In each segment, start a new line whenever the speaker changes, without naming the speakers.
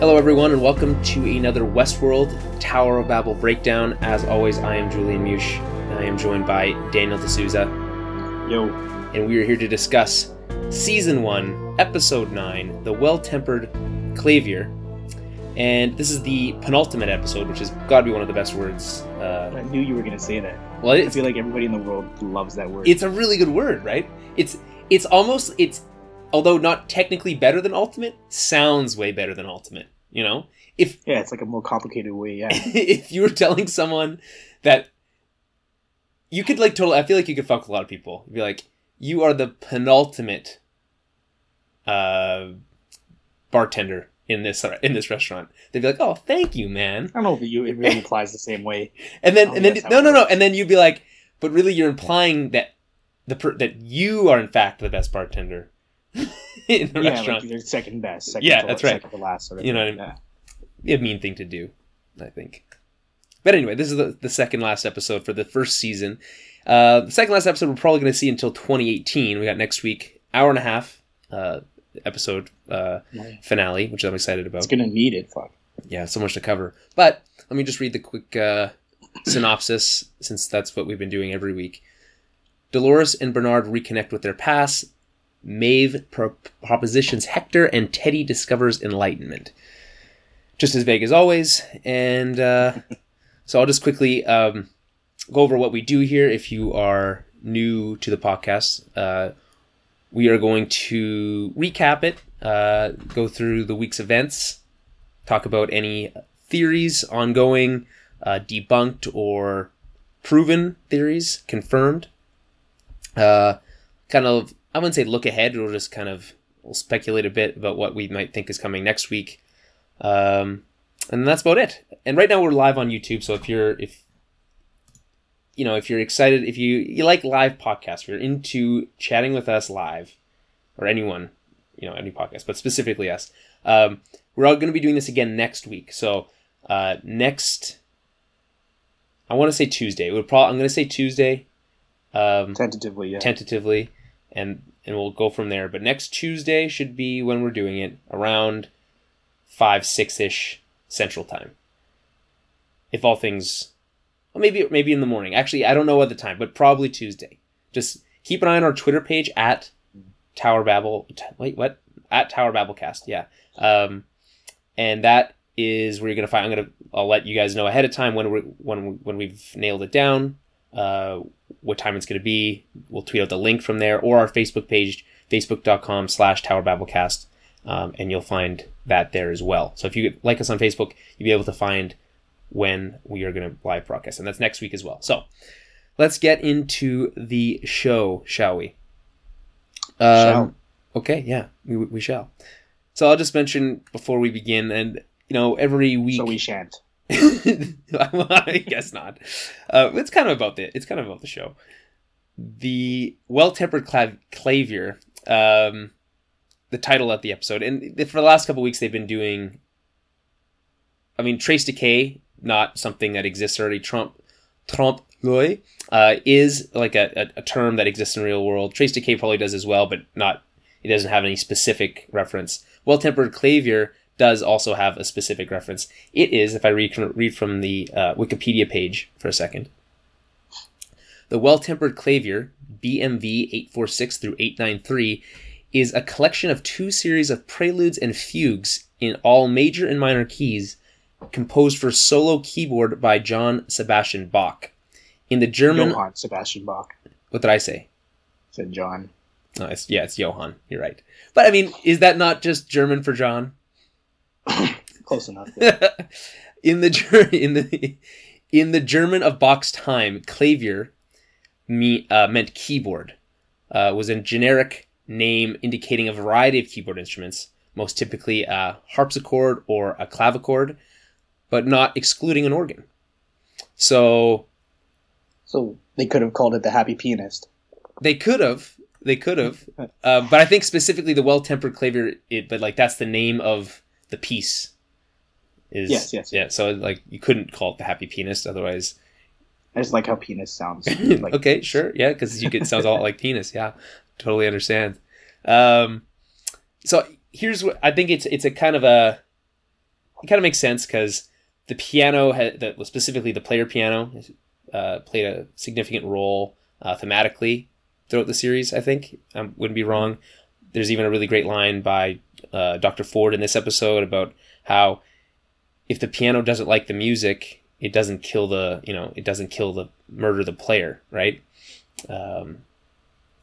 Hello, everyone, and welcome to another Westworld Tower of Babel breakdown. As always, I am Julian Mush. I am joined by Daniel D'Souza,
Yo,
and we are here to discuss Season 1, Episode 9, The Well Tempered Clavier. And this is the penultimate episode, which has got to be one of the best words. Uh,
I knew you were gonna say that.
well,
I feel like everybody in the world loves that word.
it's a really good word, right? It's it's almost it's although not technically better than ultimate, sounds way better than ultimate. You know, if
yeah, it's like a more complicated way. Yeah,
if you were telling someone that you could like totally, I feel like you could fuck a lot of people. You'd be like, you are the penultimate uh, bartender in this in this restaurant. They'd be like, oh, thank you, man.
I don't know if you, it really applies the same way.
And then and then no no no, and then you'd be like, but really, you're implying that the per- that you are in fact the best bartender in the
yeah,
restaurant.
like they're second best. Second
Yeah,
to,
that's right.
Second to last. Sort of
You know
thing.
what I
Yeah.
a mean thing to do, I think. But anyway, this is the, the second last episode for the first season. Uh, the second last episode we're probably going to see until 2018. We got next week, hour and a half uh, episode uh, finale, which I'm excited about.
It's gonna need it. Fuck.
Yeah, so much to cover. But let me just read the quick uh, synopsis, since that's what we've been doing every week. Dolores and Bernard reconnect with their past. Maeve pro- propositions Hector, and Teddy discovers enlightenment. Just as vague as always. And uh, so I'll just quickly um, go over what we do here. If you are new to the podcast, uh, we are going to recap it, uh, go through the week's events, talk about any theories ongoing, uh, debunked or proven theories, confirmed. Uh, kind of, I wouldn't say look ahead. We'll just kind of we'll speculate a bit about what we might think is coming next week. Um, and that's about it. And right now we're live on YouTube, so if you're if you know if you're excited, if you you like live podcasts, if you're into chatting with us live, or anyone, you know, any podcast, but specifically us, um, we're all going to be doing this again next week. So uh, next, I want to say Tuesday. We're probably I'm going to say Tuesday, um,
Tentatively, yeah.
tentatively, and and we'll go from there. But next Tuesday should be when we're doing it around five six ish Central Time. If all things, well, maybe maybe in the morning. Actually, I don't know what the time, but probably Tuesday. Just keep an eye on our Twitter page at Tower Babel. t- Wait, what? At Tower Babelcast. Yeah. Um, and that is where you're gonna find. I'm gonna. I'll let you guys know ahead of time when we when we, when we've nailed it down. Uh, what time it's gonna be. We'll tweet out the link from there or our Facebook page, facebook.com slash Tower Babelcast, um, and you'll find that there as well. So if you like us on Facebook, you'll be able to find when we are gonna live broadcast, and that's next week as well. So let's get into the show, shall we? Um,
Shall.
Okay, yeah, we, we shall. So I'll just mention before we begin, and you know, every week.
So we shan't.
I guess not. Uh, it's kind of about the. It's kind of about the show. The well-tempered clav- clavier, um, the title of the episode, and for the last couple weeks they've been doing. I mean, trace decay, not something that exists already. Trump, trompe l'oeil, uh, is like a, a, term that exists in real world. Trace decay probably does as well, but not. It doesn't have any specific reference. Well-tempered clavier does also have a specific reference. It is, if I read, read from the uh, Wikipedia page for a second, the well tempered clavier, BMV 846 through 893, is a collection of two series of preludes and fugues in all major and minor keys, composed for solo keyboard by John Sebastian Bach. In the German.
Johann Sebastian Bach
What did I say?
said John.
No, it's, yeah, it's Johann. You're right. But I mean, is that not just German for John?
Close enough.
in the Ger- in the in the German of Bach's time, clavier me, uh, meant keyboard. Uh, was a generic name indicating a variety of keyboard instruments, most typically a harpsichord or a clavichord, but not excluding an organ. So
so they could have called it the Happy Pianist.
they could have, they could have, uh, but I think specifically the well-tempered clavier. It, but like that's the name of the piece. Is
Yes, yes,
yeah. So like you couldn't call it the happy penis, otherwise
I just like how penis sounds. Like,
okay, sure, yeah, because you get it sounds a lot like penis. Yeah, totally understand. Um, so here's what I think it's it's a kind of a it kind of makes sense because the piano had the, specifically the player piano uh, played a significant role uh, thematically throughout the series. I think I um, wouldn't be wrong. There's even a really great line by uh, Dr. Ford in this episode about how if the piano doesn't like the music, it doesn't kill the you know it doesn't kill the murder the player, right? Um,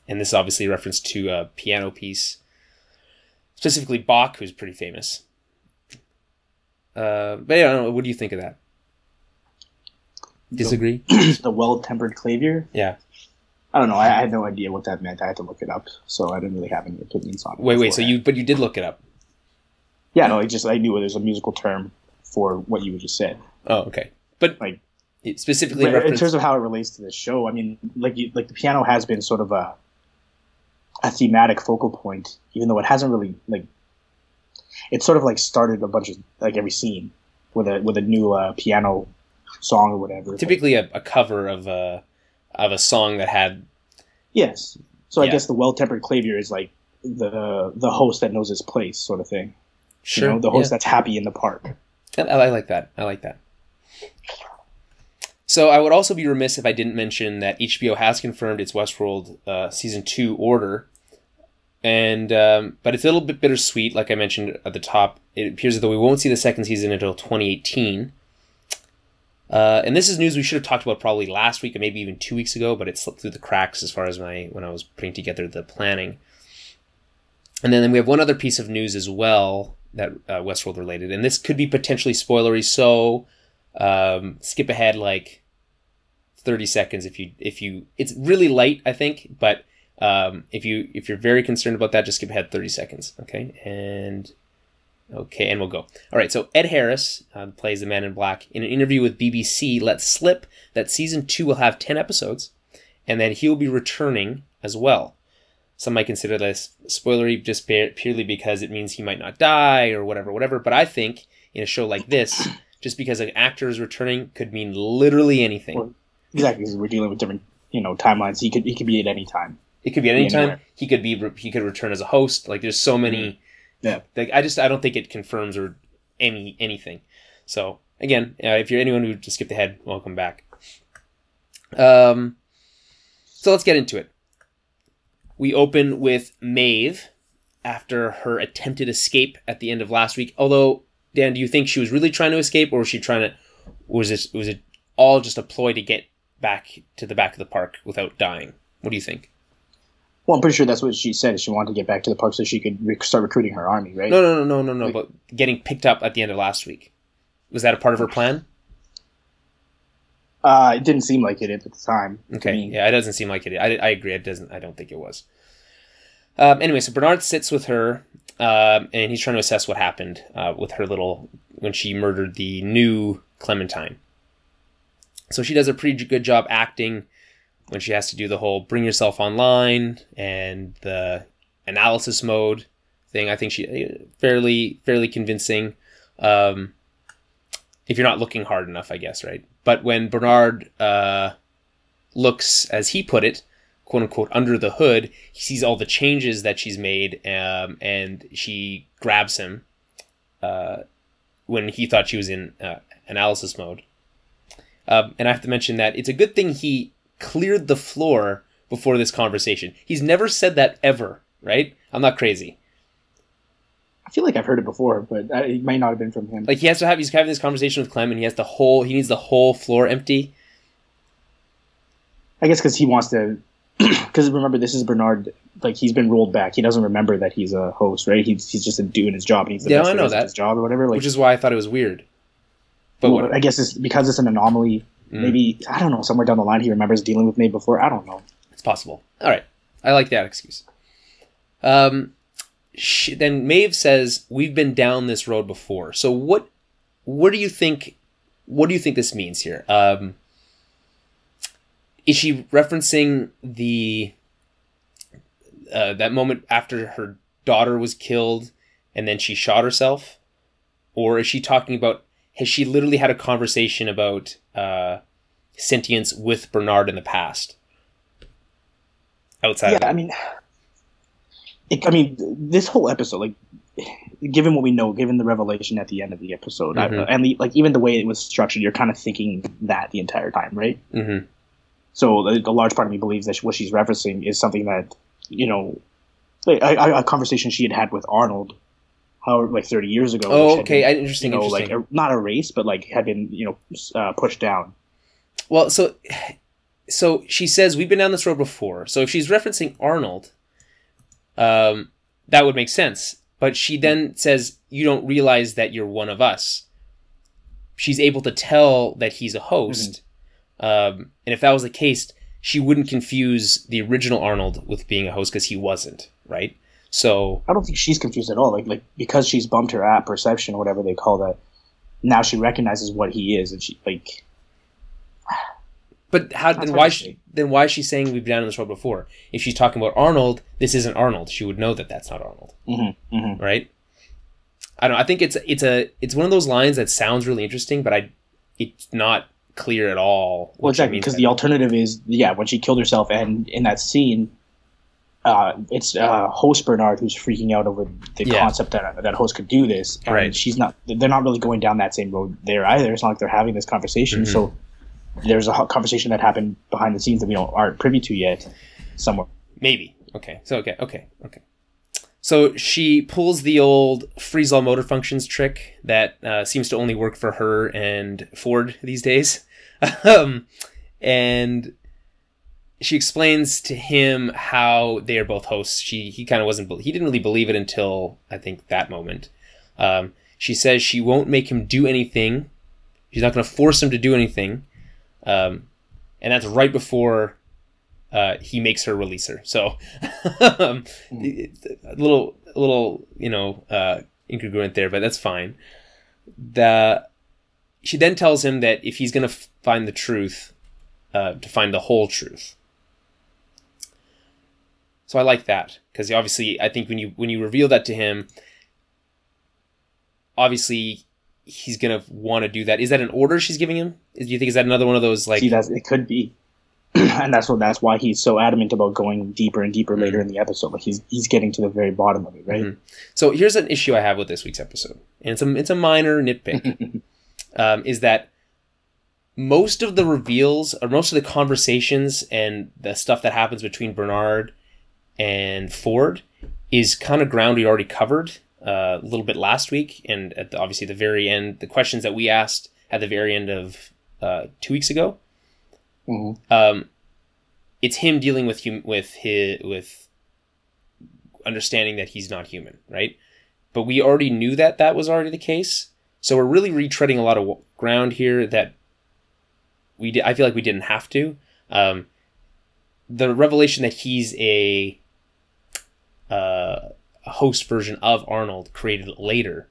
and this is obviously a reference to a piano piece, specifically Bach, who's pretty famous. Uh, but yeah, I don't know. What do you think of that? Disagree?
the well-tempered clavier.
Yeah.
I don't know. I, I, had no idea what that meant. I had to look it up, so I didn't really have any opinions on it.
Wait, wait. So you, but you did look it up.
Yeah, no. I just I knew there's a musical term for what you were just said.
Oh, okay. But
like
specifically
in terms of how it relates to the show, I mean, like you, like the piano has been sort of a a thematic focal point, even though it hasn't really like it's sort of like started a bunch of like every scene with a with a new uh, piano song or whatever.
Typically, a, a, cover of a of a song that had.
Yes, so yeah. I guess the well tempered clavier is like the the host that knows his place, sort of thing. Sure, you know, the host yeah. that's happy in the park.
I, I like that. I like that. So I would also be remiss if I didn't mention that HBO has confirmed its Westworld uh, season two order, and um, but it's a little bit bittersweet. Like I mentioned at the top, it appears as though we won't see the second season until 2018. Uh, and this is news we should have talked about probably last week or maybe even two weeks ago, but it slipped through the cracks as far as my when I was putting together the planning. And then we have one other piece of news as well that uh, Westworld related, and this could be potentially spoilery. So um, skip ahead like 30 seconds if you if you it's really light I think but um, if you if you're very concerned about that just skip ahead 30 seconds okay and okay and we'll go all right so Ed Harris uh, plays the Man in Black in an interview with BBC let slip that season 2 will have 10 episodes and then he will be returning as well some might consider this spoilery just purely because it means he might not die or whatever whatever but I think in a show like this just because an actor is returning could mean literally anything. Well,
exactly, because we're dealing with different, you know, timelines. He could he could be at any time.
It could be at any time. He could be he could return as a host. Like there's so many.
Yeah.
Like I just I don't think it confirms or any anything. So again, uh, if you're anyone who just skipped ahead, welcome back. Um, so let's get into it. We open with Maeve after her attempted escape at the end of last week. Although Dan, do you think she was really trying to escape, or was she trying to? Was this was it all just a ploy to get back to the back of the park without dying? What do you think?
Well, I'm pretty sure that's what she said. She wanted to get back to the park so she could re- start recruiting her army, right?
No, no, no, no, no, no. Like, but getting picked up at the end of last week was that a part of her plan?
Uh, it didn't seem like it at the time.
Okay, I mean, yeah, it doesn't seem like it. I, I agree. It doesn't. I don't think it was. Um, anyway, so Bernard sits with her um, and he's trying to assess what happened uh, with her little when she murdered the new Clementine. So she does a pretty good job acting when she has to do the whole bring yourself online and the analysis mode thing. I think she fairly fairly convincing. Um, if you're not looking hard enough, I guess, right? But when Bernard uh, looks, as he put it, quote unquote under the hood, he sees all the changes that she's made, um, and she grabs him uh, when he thought she was in uh, analysis mode. Um, and I have to mention that it's a good thing he cleared the floor before this conversation. He's never said that ever, right? I'm not crazy.
I feel like I've heard it before, but it might not have been from him.
Like he has to have, he's having this conversation with Clem, and he has the whole, he needs the whole floor empty.
I guess because he wants to because remember this is Bernard. Like he's been rolled back. He doesn't remember that he's a host, right? He's he's just doing his job. And he's the
yeah, I know that
his job or whatever.
Like, which is why I thought it was weird.
But well, I guess it's because it's an anomaly. Mm. Maybe I don't know. Somewhere down the line, he remembers dealing with me before. I don't know.
It's possible. All right, I like that excuse. Um, she, then Maeve says we've been down this road before. So what? What do you think? What do you think this means here? Um, is she referencing the uh, that moment after her daughter was killed and then she shot herself or is she talking about has she literally had a conversation about uh, sentience with bernard in the past outside
yeah i mean it, i mean this whole episode like given what we know, given the revelation at the end of the episode,
Mhm.
I, and the, like even the way it was structured, you're kind of thinking that the entire time, right?
hmm
So a, a large part of me believes that what she's referencing is something that you know, like, a, a- a conversation she had had with Arnold, however, like 30 years ago.
Oh, okay.
been,
Interesting.
you know,
interesting.
like not erased, but like had been you know uh, pushed down.
Well, so so she says we've been down this road before. So if she's referencing Arnold, um, that would make sense. But she then says you don't realize that you're one of us. She's able to tell that he's a host, um, and if that was the case, she wouldn't confuse the original Arnold with being a host because he wasn't, right? So
I don't think she's confused at all. Like like because she's bumped her apperception or whatever they call that. Now she recognizes what he is, and she like
But how then? Why she, then? Why is she saying we've been down this road before? If she's talking about Arnold, this isn't Arnold. She would know that that's not Arnold,
mhm, mhm.
right? I don't. I think it's it's a it's one of those lines that sounds really interesting, but I it's not clear at all.
Well, exactly because the alternative is yeah when she killed herself, and in that scene, uh, it's uh, host Bernard who's freaking out over the
Yeah.
concept that that host could do this, and
Right.
she's not. They're not really going down that same road there either. It's not like they're having this conversation.
Mhm.
So there's a conversation that happened behind the scenes that we don't aren't privy to yet, somewhere.
maybe okay. So okay, okay, okay. So she pulls the old freeze all motor functions trick that uh, seems to only work for her and Ford these days, um, and she explains to him how they are both hosts. She he kind of wasn't he didn't really believe it until I think that moment. Um, she says she won't make him do anything. She's not going to force him to do anything, um, and that's right before uh, he makes her release her. So um, a little a little you know uh, incongruent there, but that's fine. The she then tells him that if he's going to f- find the truth, uh, to find the whole truth. So I like that because obviously I think when you when you reveal that to him, obviously he's gonna want to do that. Is that an order she's giving him? Do you think is that another one of those like
See, that's it could be, and that's what that's why he's so adamant about going deeper and deeper later in the episode. Like he's he's getting to the very bottom of it, right?
Mhm. So here's an issue I have with this week's episode, and it's a it's a minor nitpick, um, is that most of the reveals or most of the conversations and the stuff that happens between Bernard and Ford is kind of ground we already covered uh, a little bit last week, and at the, obviously the very end, the questions that we asked at the very end of uh, two weeks ago.
Mhm.
Um, it's him dealing with hum- with his with understanding that he's not human, right? But we already knew that that was already the case, so we're really retreading a lot of w- ground here that we did. I feel like we didn't have to. Um, the revelation that he's a uh, a host version of Arnold created later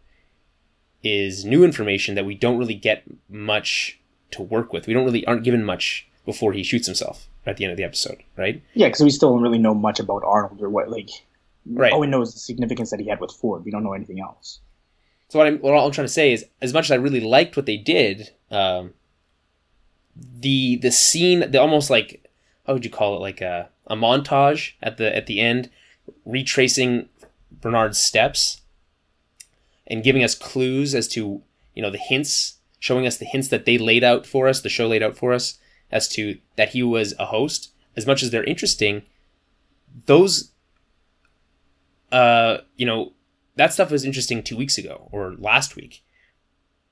is new information that we don't really get much to work with. We don't really aren't given much before he shoots himself at the end of the episode, right?
Yeah, because we still don't really know much about Arnold or what like.
Right.
All we know is the significance that he had with Ford. We don't know anything else.
So what I'm what I'm trying to say is, as much as I really liked what they did, um, the the scene, the almost like how would you call it, like a a montage at the at the end, retracing Bernard's steps and giving us clues as to you know the hints, showing us the hints that they laid out for us, the show laid out for us as to that he was a host. As much as they're interesting, those uh you know that stuff was interesting two weeks ago or last week,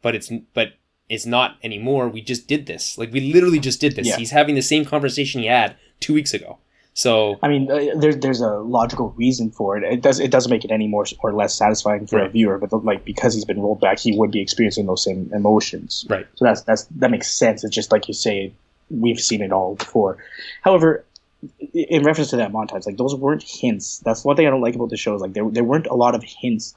but it's but it's not anymore. We just did this. Like we literally just did this.
Yeah.
He's having the same conversation he had two weeks ago. So
I mean, uh, there's there's a logical reason for it. It does it doesn't make it any more or less satisfying for a viewer, but like because he's been rolled back, he would be experiencing those same emotions.
right,
So that's that's that makes sense. It's just like you say, we've seen it all before. However, in reference to that montage, like those weren't hints. That's one thing I don't like about the show. Is like there there weren't a lot of hints.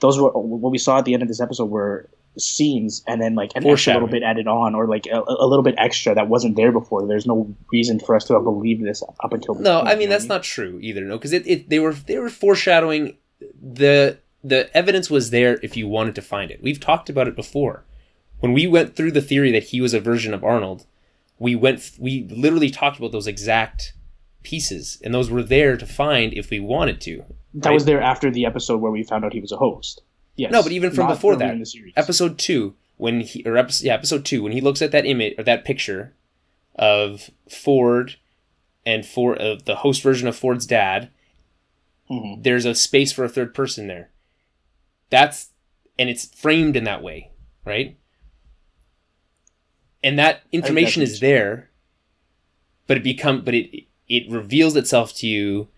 Those were what we saw at the end of this episode were scenes and then like an extra little bit added on or like a, a little bit extra that wasn't there before. There's no reason for us to have believed this up until
no,
point,
I mean that's not true either. No, because it, it they were they were foreshadowing the the evidence was there if you wanted to find it. We've talked about it before. When we went through the theory that he was a version of Arnold, we went we literally talked about those exact pieces, and those were there to find if we wanted to.
That was there after the episode where we found out he was a host. Yes.
No, but even from before that,
in the series.
episode two when he or episode, yeah episode two when he looks at that image or that picture of Ford and Ford uh, the host version of Ford's dad
Mhm.
there's a space for a third person there that's and it's framed in that way right and that information is there but it become but it it reveals itself to you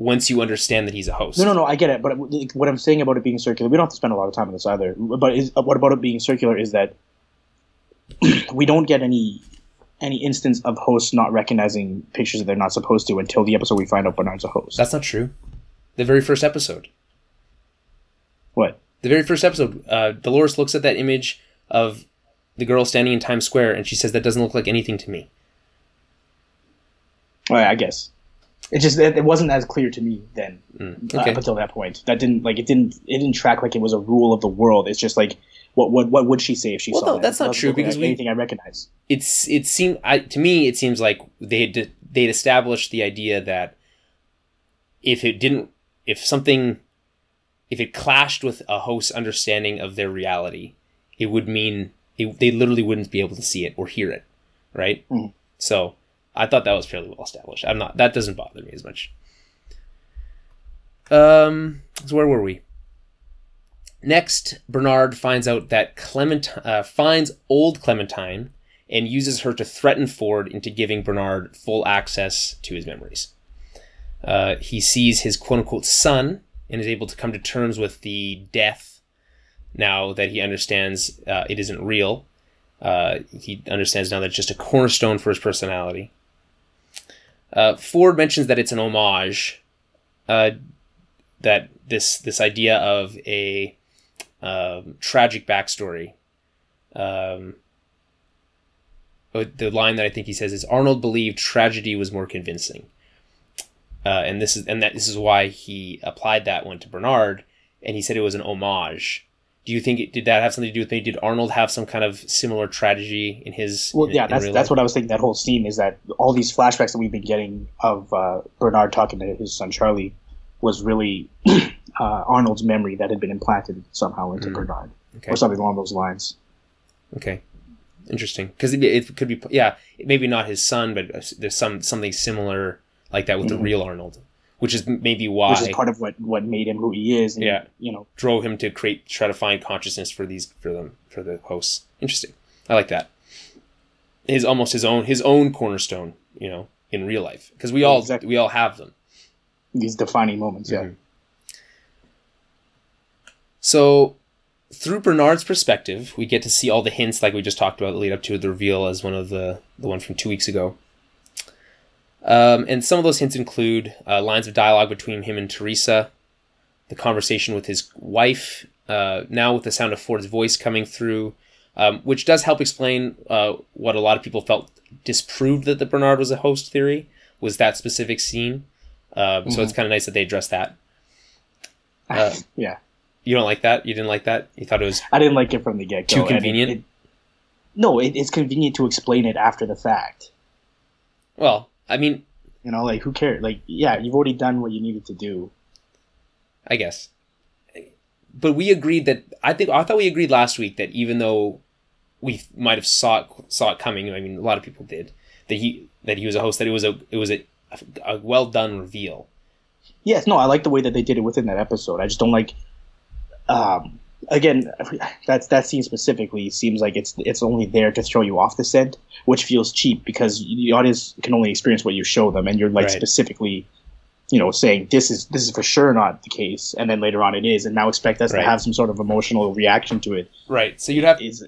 once you understand that he's a host
No, no, no. I get it, but like, what I'm saying about it being circular, we don't have to spend a lot of time on this either. But is, what about it being circular is that we don't get any any instance of hosts not recognizing pictures that they're not supposed to until the episode we find out Bernard's a host.
that's not true the very first episode
what?
the very first episode, uh, Dolores looks at that image of the girl standing in Times Square, and she says, "That doesn't look like anything to me."
Well, I guess it just it, it wasn't as clear to me then
Mm,
uh, up until that point. That didn't like it didn't it didn't track like it was a rule of the world. It's just like what what what would she say if she
Well,
saw
no,
that?
that's
It
not true
look like
because we-
anything I recognize.
It's it seemed I, to me it seems like they had they'd established the idea that if it didn't if something if it clashed with a host's understanding of their reality, it would mean it, they literally wouldn't be able to see it or hear it, right?
Mhm.
So I thought that was fairly well established. I'm not that doesn't bother me as much. Um, so where were we? Next, Bernard finds out that Clement uh, finds old Clementine and uses her to threaten Ford into giving Bernard full access to his memories. Uh, he sees his quote unquote son and is able to come to terms with the death now that he understands uh, it isn't real. Uh, he understands now that it's just a cornerstone for his personality. Uh, Ford mentions that it's an homage, uh, that this this idea of a um, tragic backstory. Um, the line that I think he says is Arnold believed tragedy was more convincing, uh, and this is and that this is why he applied that one to Bernard, and he said it was an homage. Do you think it, did that have something to do with maybe did Arnold have some kind of similar tragedy in his?
Well,
in-
yeah,
in
that's that's what I was thinking. That whole scene is that all these flashbacks that we've been getting of uh, Bernard talking to his son Charlie was really uh, Arnold's memory that had been implanted somehow into
Mm.
Bernard,
Okay.
or something along those lines.
Okay, interesting. Because it, it could be, yeah, maybe not his son, but there's some something similar like that with the
Mhm.
real Arnold, which is maybe why
Which is part of what, what made him who he is. And,
Yeah.
you know,
drove him to create, try to find consciousness for these for them for the hosts. Interesting. I like that. His almost his own his own cornerstone, you know, in real life because we all
Exactly.
we all have them.
these defining moments. Yeah.
Mhm. So, through Bernard's perspective, we get to see all the hints, like we just talked about, lead up to the reveal as one of the the one from two weeks ago. Um, and some of those hints include uh, lines of dialogue between him and Theresa, the conversation with his wife, uh, now with the sound of Ford's voice coming through, um, which does help explain uh, what a lot of people felt disproved that the Bernard was a host theory was that specific scene. Um, So it's kind of nice that they addressed that. Uh,
yeah.
You don't like that? You didn't like that? You thought it was
I didn't like it from the get go.
Too convenient?
no, it, it's convenient to explain it after the fact.
well. I mean,
You know, like who cares? Like, yeah, you've already done what you needed to do.
I guess. But we agreed that I think I thought we agreed last week that even though we might have saw it saw it coming, I mean a lot of people did that he that he was a host that it was a it was a, a well done reveal.
Yes, no, I like the way that they did it within that episode. I just don't like. Um, again, that's that scene specifically seems like it's it's only there to throw you off the scent, which feels cheap because the audience can only experience what you show them, and you're like
Right.
specifically, you know, saying this is this is for sure not the case, and then later on it is, and now expect us
Right.
to have some sort of emotional reaction to it
Right. So you'd have
is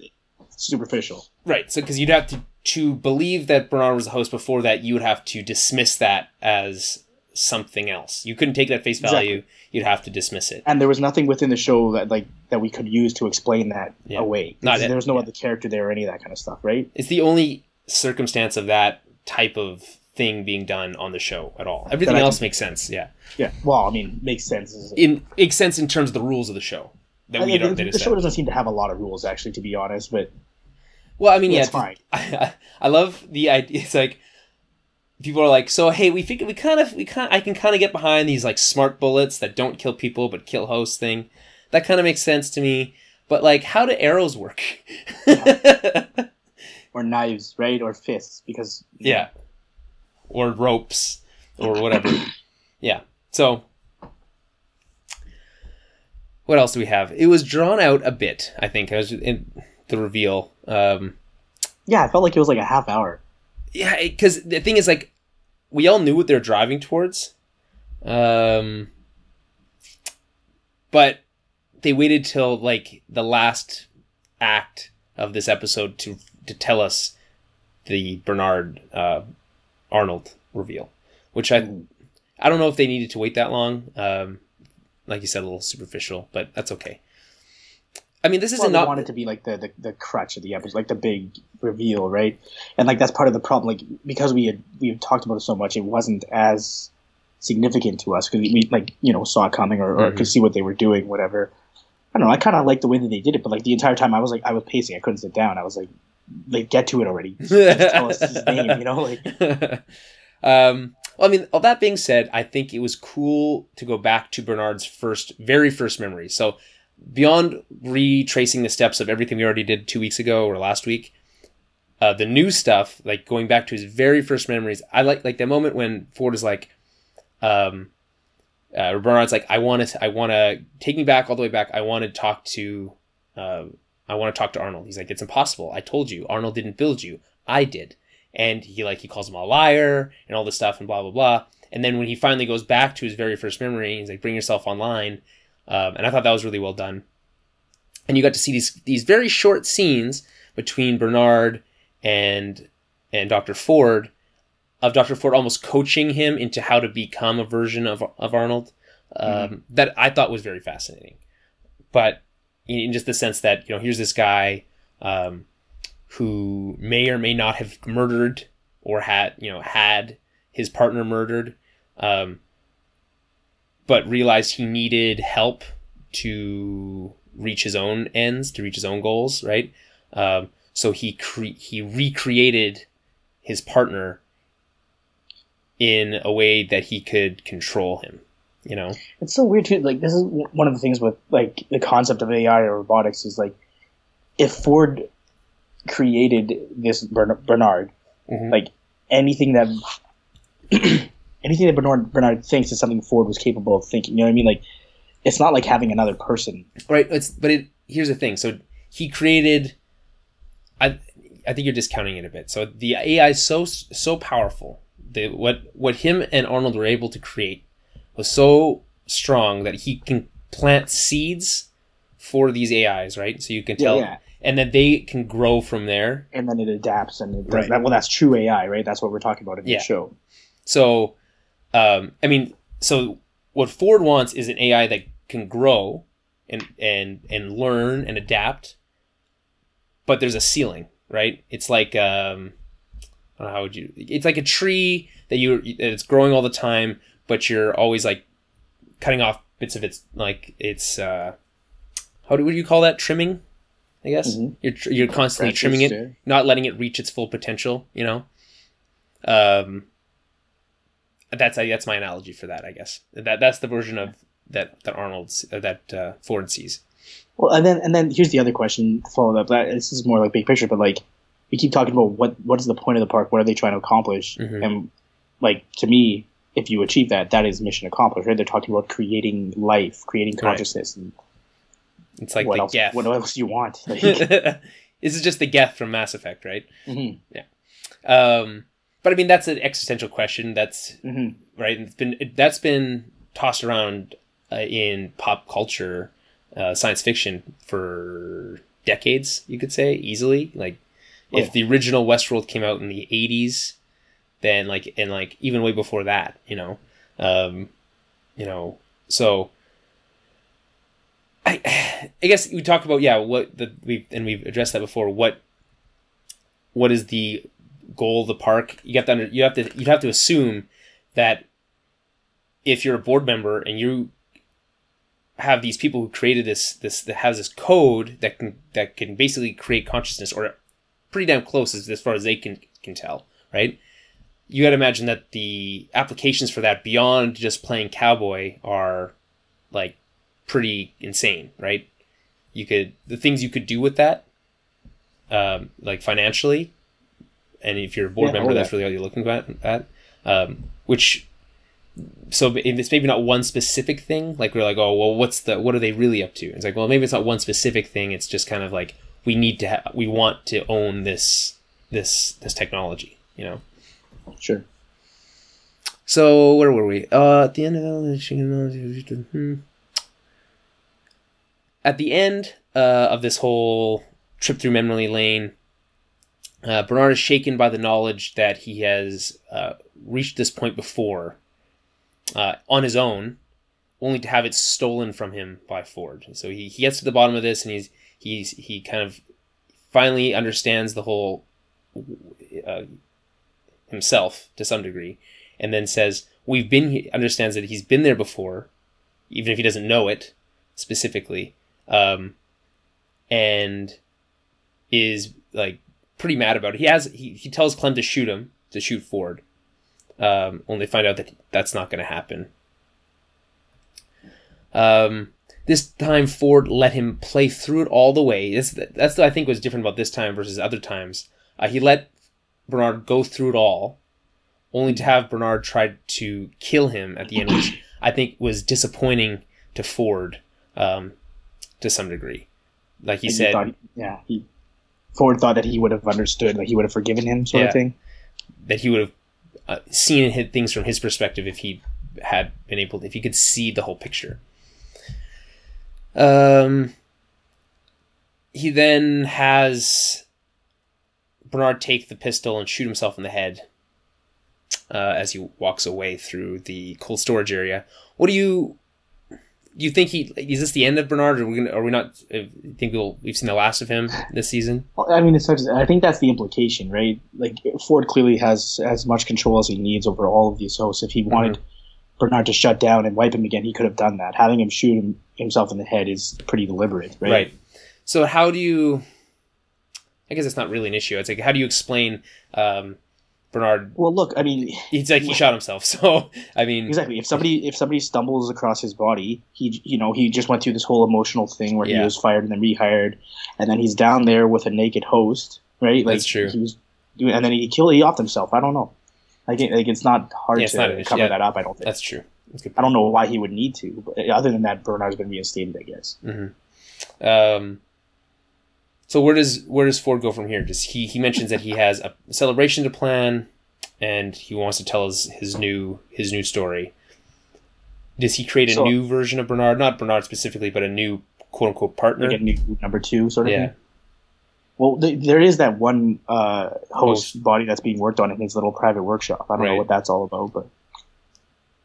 superficial.
right. So because you'd have to to believe that Bernard was the host before that, you would have to dismiss that as something else. You couldn't take that face value. You'd have to dismiss it.
and there was nothing within the show that like that we could use to explain that
Yeah.
away.
Not it,
there was no
yeah.
other character there or any of that kind of stuff, right?
It's the only circumstance of that type of thing being done on the show at all. Everything
That
else
can-
makes sense. Yeah.
Yeah. Well, I mean, makes sense.
In makes sense in terms of the rules of the show that
I
we
mean,
don't.
the, the show doesn't seem to have a lot of rules, actually, to be honest. But
Well, I mean, yeah,
It's fine.
I, I love the idea. It's like people are like, so hey, we figure we kind of we kind I can kind of get behind these like smart bullets that don't kill people but kill hosts thing. that kind of makes sense to me. But like, how do arrows work?
or knives, right? Or fists, because
yeah, or ropes, or whatever. yeah. So, what else do we have? It was drawn out a bit. I think I was in the reveal. Um,
yeah, I felt like it was like a half hour.
Yeah, because the thing is, like, we all knew what they're driving towards, um, but they waited till like the last act of this episode to to tell us the Bernard uh, Arnold reveal, which I I don't know if they needed to wait that long. Um, like you said, a little superficial, but that's okay. I mean, this is
well,
not
wanted to be like the, the the crutch of the episode, like the big reveal, right? And like that's part of the problem, like because we had we had talked about it so much, it wasn't as significant to us because we like you know saw it coming or, or mm-hmm. could see what they were doing, whatever. I don't know. I kind of like the way that they did it, but like the entire time, I was like, I was pacing. I couldn't sit down. I was like, like get to it already. tell us his name, you know, like.
um, well, I mean, all that being said, I think it was cool to go back to Bernard's first, very first memory. So beyond retracing the steps of everything we already did two weeks ago or last week, uh, the new stuff, like going back to his very first memories, I like like the moment when Ford is like, um, uh, Bernard's like, I want to, I want to take me back all the way back. I want to talk to, uh, I want to talk to Arnold. He's like, it's impossible. I told you, Arnold didn't build you. I did. And he like he calls him a liar and all this stuff and blah blah blah. And then when he finally goes back to his very first memory, he's like, bring yourself online. Um, and I thought that was really well done. And you got to see these these very short scenes between Bernard and and Dr. Ford of Dr. Ford almost coaching him into how to become a version of of Arnold um, mm-hmm. that I thought was very fascinating. But in just the sense that you know here's this guy um, who may or may not have murdered or had you know had his partner murdered, um, but realized he needed help to reach his own ends, to reach his own goals, right? Um, so he cre- he recreated his partner in a way that he could control him. You know,
it's so weird too. Like this is one of the things with like the concept of AI or robotics is like if Ford created this Bernard, mm-hmm. like anything that anything that Bernard Bernard thinks is something Ford was capable of thinking. You know what I mean? Like it's not like having another person.
Right. It's but it here's the thing. So he created. I I think you're discounting it a bit. So the AI is so so powerful. The, what what him and Arnold were able to create was so strong that he can plant seeds for these AIs, right? So you can tell, yeah, yeah. and then they can grow from there.
And then it adapts, and it right. that, well, that's true AI, right? That's what we're talking about in yeah. the show.
So, um, I mean, so what Ford wants is an AI that can grow and and and learn and adapt, but there's a ceiling, right? It's like um, how would you? It's like a tree that you it's growing all the time, but you're always like cutting off bits of its like it's uh, how do what do you call that trimming? I guess mm-hmm. you're you're constantly Branches, trimming it, not letting it reach its full potential. You know, um, that's that's my analogy for that. I guess that that's the version of that that Arnold uh, that uh, Ford sees.
Well, and then and then here's the other question followed up. That this is more like big picture, but like we keep talking about what what is the point of the park? What are they trying to accomplish? Mm-hmm. And like to me, if you achieve that, that is mission accomplished. Right? They're talking about creating life, creating consciousness, right. and
it's like
what
the
else,
Geth.
What else do you want? Like,
this is just the Geth from Mass Effect, right? Mm-hmm. Yeah. Um, but I mean, that's an existential question. That's mm-hmm. right. It's been that's been tossed around uh, in pop culture, uh, science fiction for decades. You could say easily. Like, oh. if the original Westworld came out in the '80s, then like and like even way before that, you know, um, you know, so I, I guess we talked about yeah what the we and we've addressed that before. What what is the goal of the park? You have to under, you have to you have to assume that if you're a board member and you have these people who created this this that has this code that can that can basically create consciousness or pretty damn close as, as far as they can can tell, right? You got to imagine that the applications for that beyond just playing cowboy are like pretty insane, right? You could the things you could do with that, um, like financially, and if you're a board
Yeah,
member,
oh,
that's
yeah.
really all you're looking at. at um, which, so if it's maybe not one specific thing. Like we're like, oh well, what's the what are they really up to? It's like, well, maybe it's not one specific thing. It's just kind of like we need to ha- we want to own this this this technology, you know.
Sure.
So where were we? Uh, at the end of hmm. at the end uh, of this whole trip through memory lane, uh, Bernard is shaken by the knowledge that he has uh, reached this point before uh, on his own, only to have it stolen from him by Ford. So he, he gets to the bottom of this, and he's he's he kind of finally understands the whole uh, himself to some degree, and then says, "We've been." He understands that he's been there before, even if he doesn't know it specifically, um, and is like pretty mad about it. He has he, he tells Clem to shoot him to shoot Ford, um, only find out that that's not going to happen. Um, this time Ford let him play through it all the way. This, that's what I think was different about this time versus other times. Uh, he let Bernard go through it all, only to have Bernard try to kill him at the end, which I think was disappointing to Ford um, to some degree. Like he
And
said,
thought, yeah, he Ford thought that he would have understood, like he would have forgiven him, sort
Yeah.
of thing.
that he would have uh, seen and hit things from his perspective if he had been able to, if he could see the whole picture. Um, he then has Bernard take the pistol and shoot himself in the head uh, as he walks away through the cold storage area. What do you? You think he is this the end of Bernard? Or are we gonna, are we not? uh, Think we'll we've seen the last of him this season?
Well, I mean, it's such, I think that's the implication, right? Like Ford clearly has as much control as he needs over all of these hosts. If he wanted Bernard to shut down and wipe him again, he could have done that. Having him shoot him, himself in the head is pretty deliberate, right?
Right. So how do you? I guess it's not really an issue. It's like how do you explain um, Bernard?
Well, look, I mean,
It's like he shot himself. So I mean,
exactly. If somebody if somebody stumbles across his body, he you know he just went through this whole emotional thing where
Yeah.
he was fired and then rehired, and then he's down there with a naked host, right? Like
That's true.
He was and then he killed he offed himself. I don't know. Like, like it's not hard
Yeah, it's
to
not
cover
Yeah.
that up. I don't think.
that's true. That's.
I don't know why he would need to, but other than that, Bernard's been reinstated, I guess.
Um, so where does where does Ford go from here? Does he he mentions that he has a celebration to plan, and he wants to tell his his new his new story. Does he create a
So-
new version of Bernard? Not Bernard specifically, but a new quote unquote partner.
Like a new number two sort of
yeah.
thing. Well, th- there is that one uh, host body that's being worked on in his little private workshop. I don't
Right.
know what that's all about, but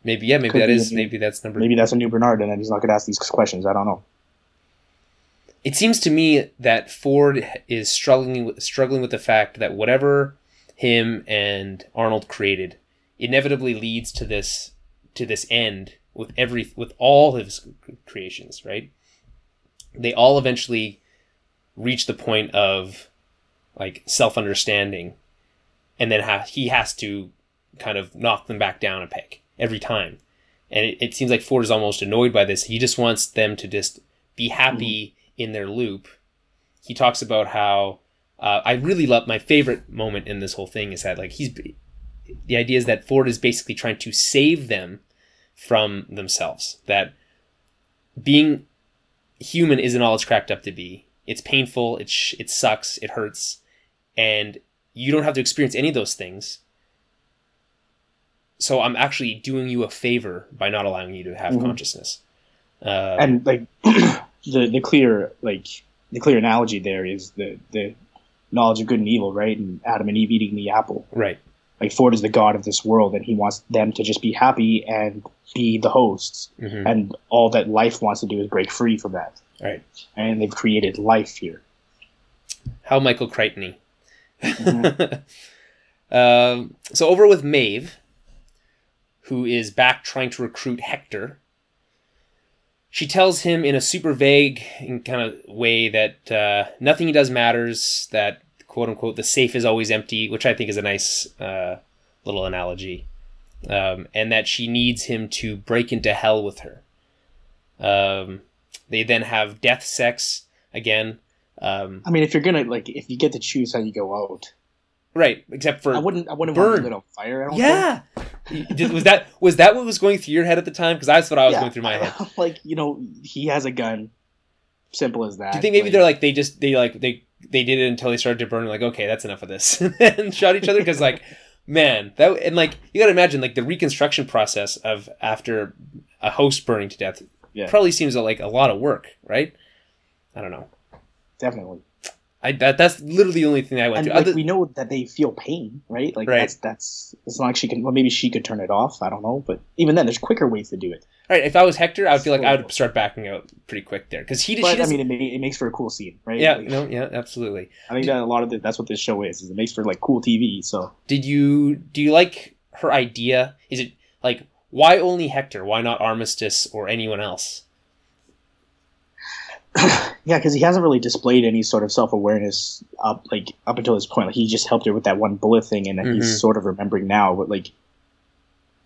Maybe yeah. Maybe that is
new-
maybe that's number
maybe that's a new Bernard, and then he's not going to ask these questions. I don't know.
It seems to me that Ford is struggling with, struggling with the fact that whatever him and Arnold created inevitably leads to this to this end with every with all his creations, right? They all eventually reach the point of like self-understanding and then ha- he has to kind of knock them back down a peg every time. And it, it seems like Ford is almost annoyed by this. He just wants them to just be happy mm-hmm. In their loop. He talks about how uh, I really love my favorite moment in this whole thing is that like he's the idea is that Ford is basically trying to save them from themselves. That being human isn't all it's cracked up to be. It's painful. It sh- it sucks. It hurts, and you don't have to experience any of those things. So I'm actually doing you a favor by not allowing you to have
Mhm.
consciousness. Uh,
and like the the clear like the clear analogy there is the the knowledge of good and evil, right? And Adam and Eve eating the apple.
right.
Like Ford is the god of this world, and he wants them to just be happy and be the hosts.
hmm
And all that life wants to do is break free from that.
Right.
And they've created life here.
How Michael Crichton. um, so over with Maeve, who is back trying to recruit Hector. She tells him in a super vague kind of way that uh, nothing he does matters. That quote unquote the safe is always empty, which I think is a nice uh, little analogy, um, and that she needs him to break into hell with her. Um, They then have death sex again. Um,
I mean, if you're gonna like, if you get to choose how you go out,
right? Except for
I wouldn't. I wouldn't
burn.
want to lit on fire. I don't
yeah. Did- was that was that what was going through your head at the time? Because that's what I was
Yeah.
going through my head.
like you know, he has a gun. Simple as that.
Do you think maybe they're like they just they like they they did it until they started to burn? Like okay, that's enough of this, and shot each other because like man that and like you got to imagine like the reconstruction process of after a host burning to death
Yeah.
probably seems like a lot of work, right? I don't know.
definitely?
I that, that's literally the only thing I went
And
through.
like
Other-
we know that they feel pain, right? Like
Right.
that's that's it's not like she can. Well, maybe she could turn it off. I don't know, but even then, there's quicker ways to do it.
All right, if I was Hector, I would feel like I would start backing out pretty quick there because he, she
But I
doesn't.
mean, it, it makes for a cool scene, right?
yeah,
Like,
no, yeah, absolutely.
I think that a lot of the, that's what this show is. is It makes for like cool TV. So
Did you do you like her idea? Is it like why only Hector? Why not Armistice or anyone else?
yeah, because he hasn't really displayed any sort of self awareness up like up until this point. Like he just helped her with that one bullet thing, and then
Mhm.
he's sort of remembering now. But like,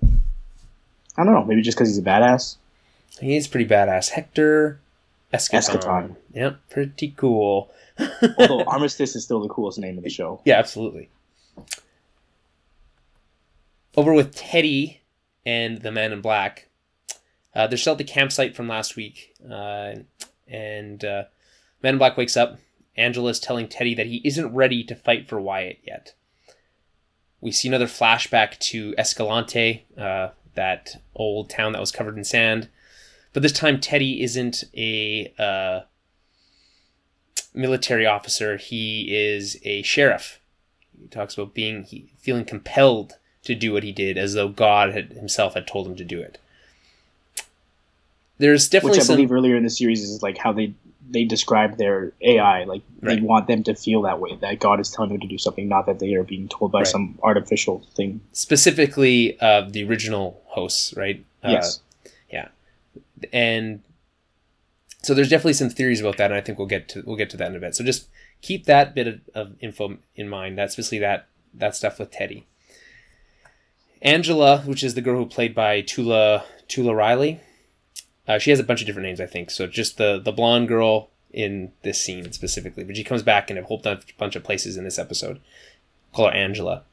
I don't know. Maybe just because he's a badass.
He's pretty badass. Hector Escaton.
Eschaton.
Yep, pretty cool.
Although Armistice is still the coolest name of the show.
Yeah, absolutely. Over with Teddy and the Man in Black. Uh, they're still at the campsite from last week, uh, and uh, Man in Black wakes up. Angela's telling Teddy that he isn't ready to fight for Wyatt yet. We see another flashback to Escalante, uh, that old town that was covered in sand. But this time, Teddy isn't a uh, military officer. He is a sheriff. He talks about being he, feeling compelled to do what he did, as though God had, himself had told him to do it. There's definitely
Which I
some
believe earlier in the series is like how they they describe their AI. Like
Right.
they want them to feel that way that God is telling them to do something, not that they are being told by
Right.
some artificial thing.
specifically uh, the original hosts, right? Uh,
yes.
Yeah, and so there's definitely some theories about that, and I think we'll get to we'll get to that in a bit. So just keep that bit of, of info in mind. That's especially that that stuff with Teddy. Angela, which is the girl who played by Tula Tula Riley, uh, she has a bunch of different names, I think. So just the the blonde girl in this scene specifically, but she comes back in a whole bunch bunch of places in this episode. Call her Angela.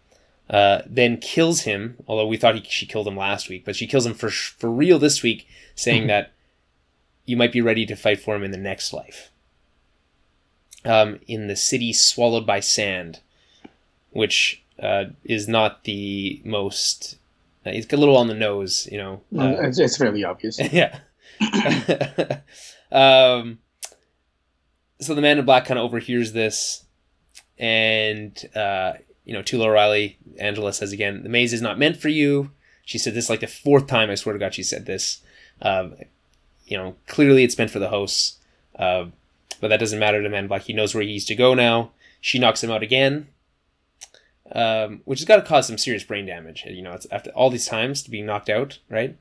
Uh, then kills him. Although we thought he, she killed him last week, but she kills him for for real this week, saying that you might be ready to fight for him in the next life. Um, in the city swallowed by sand, which uh, is not the most. Uh, it's a little on the nose, you know. Uh,
it's, it's fairly obvious.
yeah. um, so the man in black kind of overhears this, and uh, you know, Tula O'Reilly, Angela says again, "The maze is not meant for you." She said this like the fourth time. I swear to God, she said this. Um, you know, clearly it's meant for the hosts, uh, but that doesn't matter to man in black. He knows where he's to go now. She knocks him out again. Um, which has got to cause some serious brain damage. You know, it's after all these times to be knocked out, right?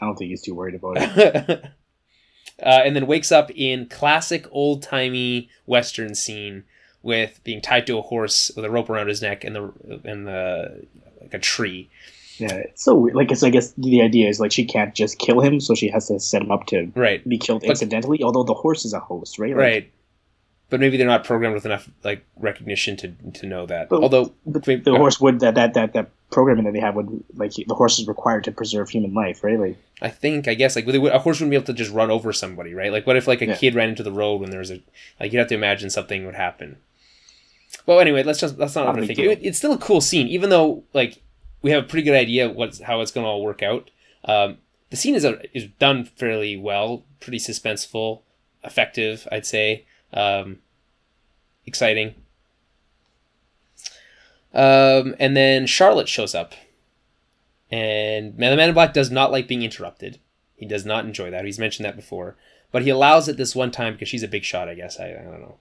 I don't think he's too worried about it.
uh, and then wakes up in classic old timey western scene with being tied to a horse with a rope around his neck and the and the like a tree.
Yeah, it's so weird. Like, I guess the idea is like she can't just kill him, so she has to set him up to
Right,
be killed
But-
incidentally. Although the horse is a host, right? Like,
right. But maybe they're not programmed with enough like recognition to to know that.
But-
Although
But the
uh,
horse would that that that that programming that they have would like the horse is required to preserve human life, right? Like,
I think I guess like they would- a horse wouldn't be able to just run over somebody, right? Like what if like a
Yeah.
kid ran into the road when there was a like you'd have to imagine something would happen. Well, anyway, let's just let's not overthink It- It's still a cool scene, even though like we have a pretty good idea what's how it's going to all work out. Um, the scene is a, is done fairly well, pretty suspenseful, effective, I'd say. Um, exciting. Um, and then Charlotte shows up, and Man, the Man in Black does not like being interrupted. He does not enjoy that. He's mentioned that before, but he allows it this one time because she's a big shot, I guess. I, I don't know.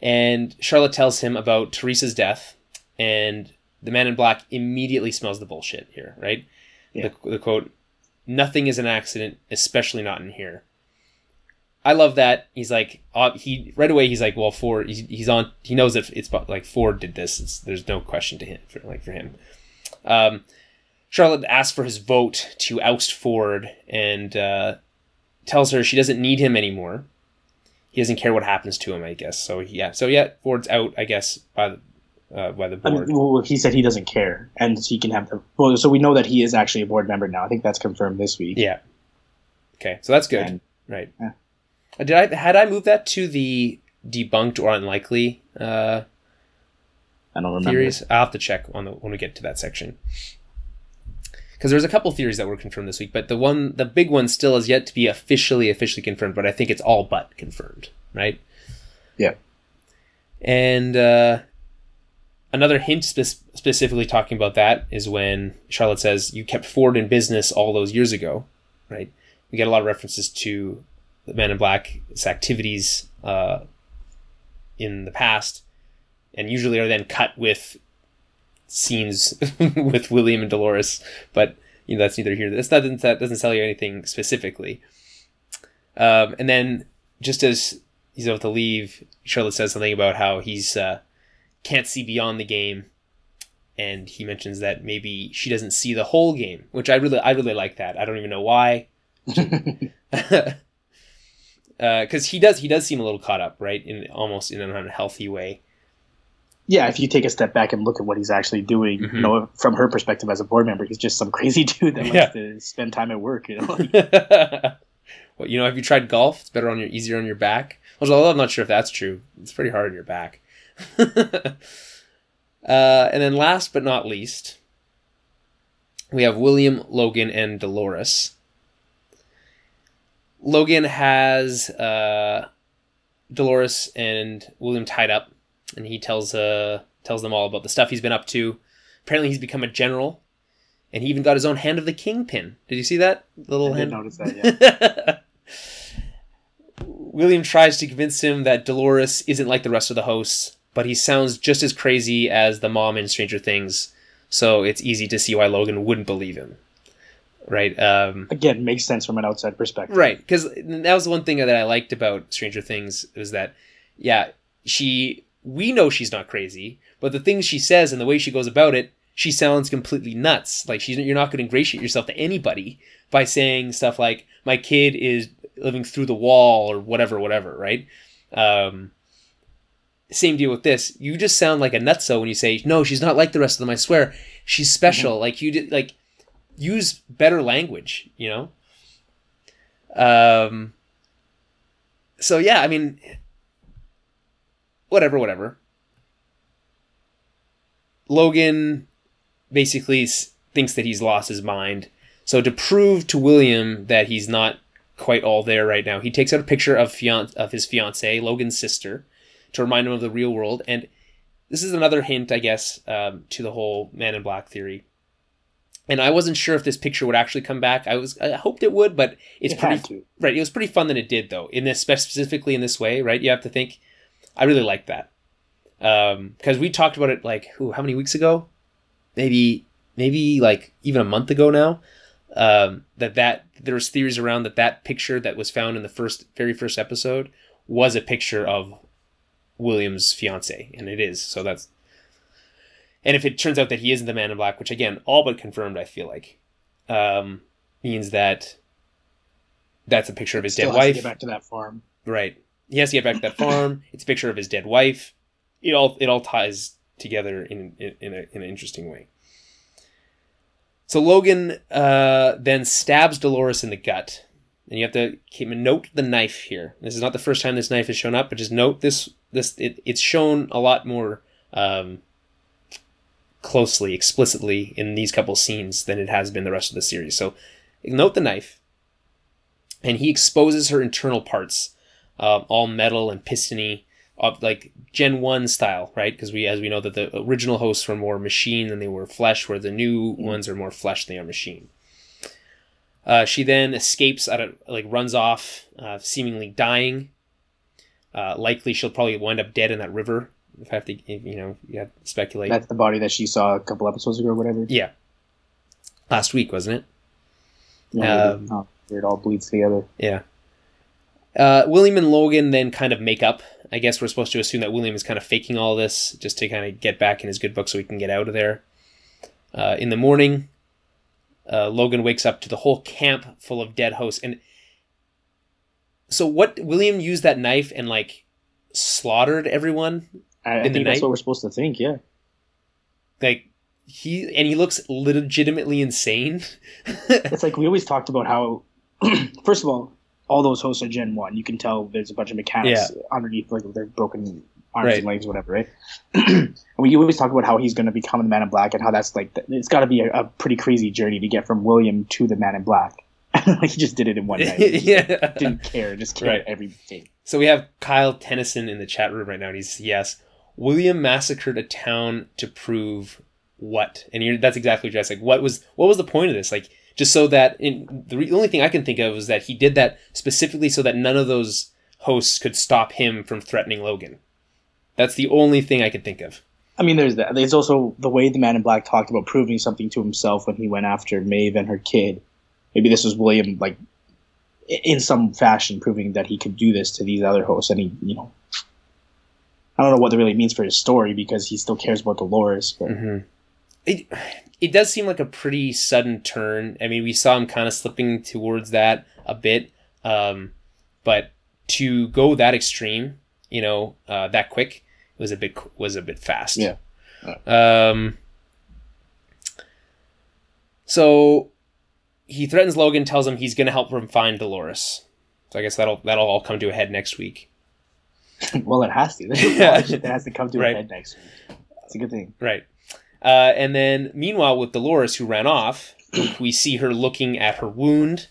And Charlotte tells him about Theresa's death, and the Man in Black immediately smells the bullshit here, right?
Yeah.
The, the quote: "Nothing is an accident, especially not in here." I love that. He's like, uh, he right away. He's like, well, Ford. He's, he's on. He knows that it's like Ford did this. It's, there's no question to him. For, like for him, um, Charlotte asks for his vote to oust Ford and uh, tells her she doesn't need him anymore. He doesn't care what happens to him, I guess. So yeah, so yeah, Ford's out, I guess, by the uh, by the
I
board.
mean, well, he said he doesn't care, and he can have the. Well, so we know that he is actually a board member now. I think that's confirmed this week.
yeah. Okay, so that's good,
And-
right?
Yeah.
Did I had I moved that to the debunked or unlikely uh,
I don't remember.
theories? I'll have to check on the when we get to that section. Because there's a couple theories that were confirmed this week, but the one, the big one, still is yet to be officially officially confirmed. But I think it's all but confirmed, right?
Yeah.
And uh, another hint spe- specifically talking about that is when Charlotte says, "You kept Ford in business all those years ago," right? We get a lot of references to the Man in Black's activities uh, in the past, and usually are then cut with scenes with William and Dolores. But you know that's neither here. That's not that doesn't tell you anything specifically. Um, and then just as he's about to leave, Charlotte says something about how he's uh, can't see beyond the game, and he mentions that maybe she doesn't see the whole game, which I really I really like that. I don't even know why. Because he does, he does seem a little caught up, right? In almost in an unhealthy way.
yeah, if you take a step back and look at what he's actually doing,
Mhm.
you know, from her perspective as a board member, he's just some crazy dude that
Yeah.
likes to spend time at work. You know, like,
well, you know, have you tried golf? It's better on your easier on your back. Although I'm not sure if that's true. It's pretty hard on your back. uh, and then last but not least, we have William, Logan, and Dolores. Logan has uh, Dolores and William tied up, and he tells uh, tells them all about the stuff he's been up to. Apparently, he's become a general, and he even got his own hand of the kingpin. Did you see that little
I
hand?
notice that. Yeah.
William tries to convince him that Dolores isn't like the rest of the hosts, but he sounds just as crazy as the mom in Stranger Things, so it's easy to see why Logan wouldn't believe him. Right? Um,
Again, makes sense from an outside perspective.
right, because that was the one thing that I liked about Stranger Things is that, yeah, she, we know she's not crazy, but the things she says and the way she goes about it, she sounds completely nuts. Like she's, you're not going to ingratiate yourself to anybody by saying stuff like, my kid is living through the wall or whatever, whatever, right? Um, same deal with this. You just sound like a nutso when you say, no, she's not like the rest of them, I swear. She's special. Like you did, like, use better language, you know? Um, so yeah, I mean, whatever, whatever. Logan basically thinks that he's lost his mind. So to prove to William that he's not quite all there right now, he takes out a picture of fian- of his fiancee, Logan's sister, to remind him of the real world. And this is another hint, I guess, um, to the whole Man in Black theory. And I wasn't sure if this picture would actually come back. I was, I hoped it would, but it's
It
pretty right. It was pretty fun that it did, though. In this specifically in this way, right? You have to think. I really like that because we talked about it like who? How many weeks ago? Maybe, maybe like even a month ago now. Um, that that there was theories around that that picture that was found in the first very first episode was a picture of William's fiance, and it is. So that's and if it turns out that he isn't the man in black, which again, all but confirmed, I feel like, um, means that that's a picture of his
Still
dead
has to
wife.
get back to that farm.
Right. He has to get back to that farm. It's a picture of his dead wife. It all it all ties together in in, in, a, in an interesting way. So Logan uh, then stabs Dolores in the gut, and you have to keep note the knife here. This is not the first time this knife has shown up, but just note this. This it, it's shown a lot more um, closely, explicitly in these couple scenes than it has been the rest of the series. So note the knife, and he exposes her internal parts uh, all metal and pistony, of like Gen One style, right? Because we, as we know, that the original hosts were more machine than they were flesh, where the new ones are more flesh than they are machine. Uh, she then escapes out of like runs off, uh, seemingly dying. Uh, likely, she'll probably wind up dead in that river. If I have to, if, you know, you have to speculate.
That's the body that she saw a couple episodes ago or whatever.
yeah, last week wasn't it?
Yeah,
Um,
oh, it all bleeds together.
Yeah. Uh, William and Logan then kind of make up. I guess we're supposed to assume that William is kind of faking all this just to kind of get back in his good book so he can get out of there. Uh, in the morning, uh, Logan wakes up to the whole camp full of dead hosts. And so what? William used that knife and like slaughtered everyone.
I, I think that's what we're supposed to think. Yeah.
Like he and he looks legitimately insane.
It's like we always talked about how, first of all, all those hosts are Gen One. You can tell there's a bunch of mechanics underneath, like their broken arms
Right.
and legs, whatever, right? and we always talk about how he's going to become the Man in Black and how that's like it's got to be a, a pretty crazy journey to get from William to the Man in Black. like he just did it in one night. He just
yeah.
didn't care, just cared
Right.
every day.
So we have Kyle Tennyson in the chat room right now, and he's yes, William massacred a town to prove what, and you're, that's exactly what you're asking. Like, what was what was the point of this? Like, just so that in the re- only thing I can think of is that he did that specifically so that none of those hosts could stop him from threatening Logan. That's the only thing I could think of.
I mean, there's that. There's also the way the Man in Black talked about proving something to himself when he went after Maeve and her kid. Maybe this was William, like, in some fashion, proving that he could do this to these other hosts. And he, you know, I don't know what that really means for his story because he still cares about Dolores. But
hmm It it does seem like a pretty sudden turn. I mean, we saw him kind of slipping towards that a bit, um, but to go that extreme, you know, uh, that quick was a bit was a bit fast.
Yeah.
Um. So he threatens Logan, tells him he's going to help him find Dolores. So I guess that'll that'll all come to a head next week.
well, it has to. There's a shit that has to come to
Right.
a head next week. It's a good thing.
Right. Uh, and then, meanwhile, with Dolores, who ran off, we see her looking at her wound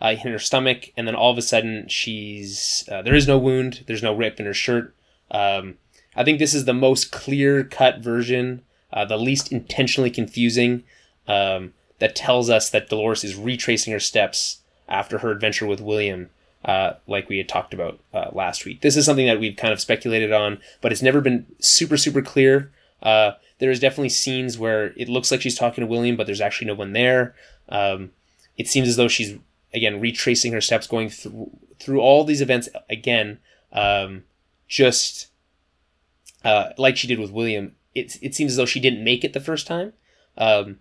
uh, in her stomach, and then all of a sudden, she's uh, there is no wound, there's no rip in her shirt. Um, I think this is the most clear cut version, uh, the least intentionally confusing, um, that tells us that Dolores is retracing her steps after her adventure with William. Uh, like we had talked about uh, last week. This is something that we've kind of speculated on, but it's never been super, super clear. Uh, there is definitely scenes where it looks like she's talking to William, but there's actually no one there. Um, it seems as though she's again retracing her steps, going through through all these events again, um, just uh, like she did with William. It it seems as though she didn't make it the first time. Um,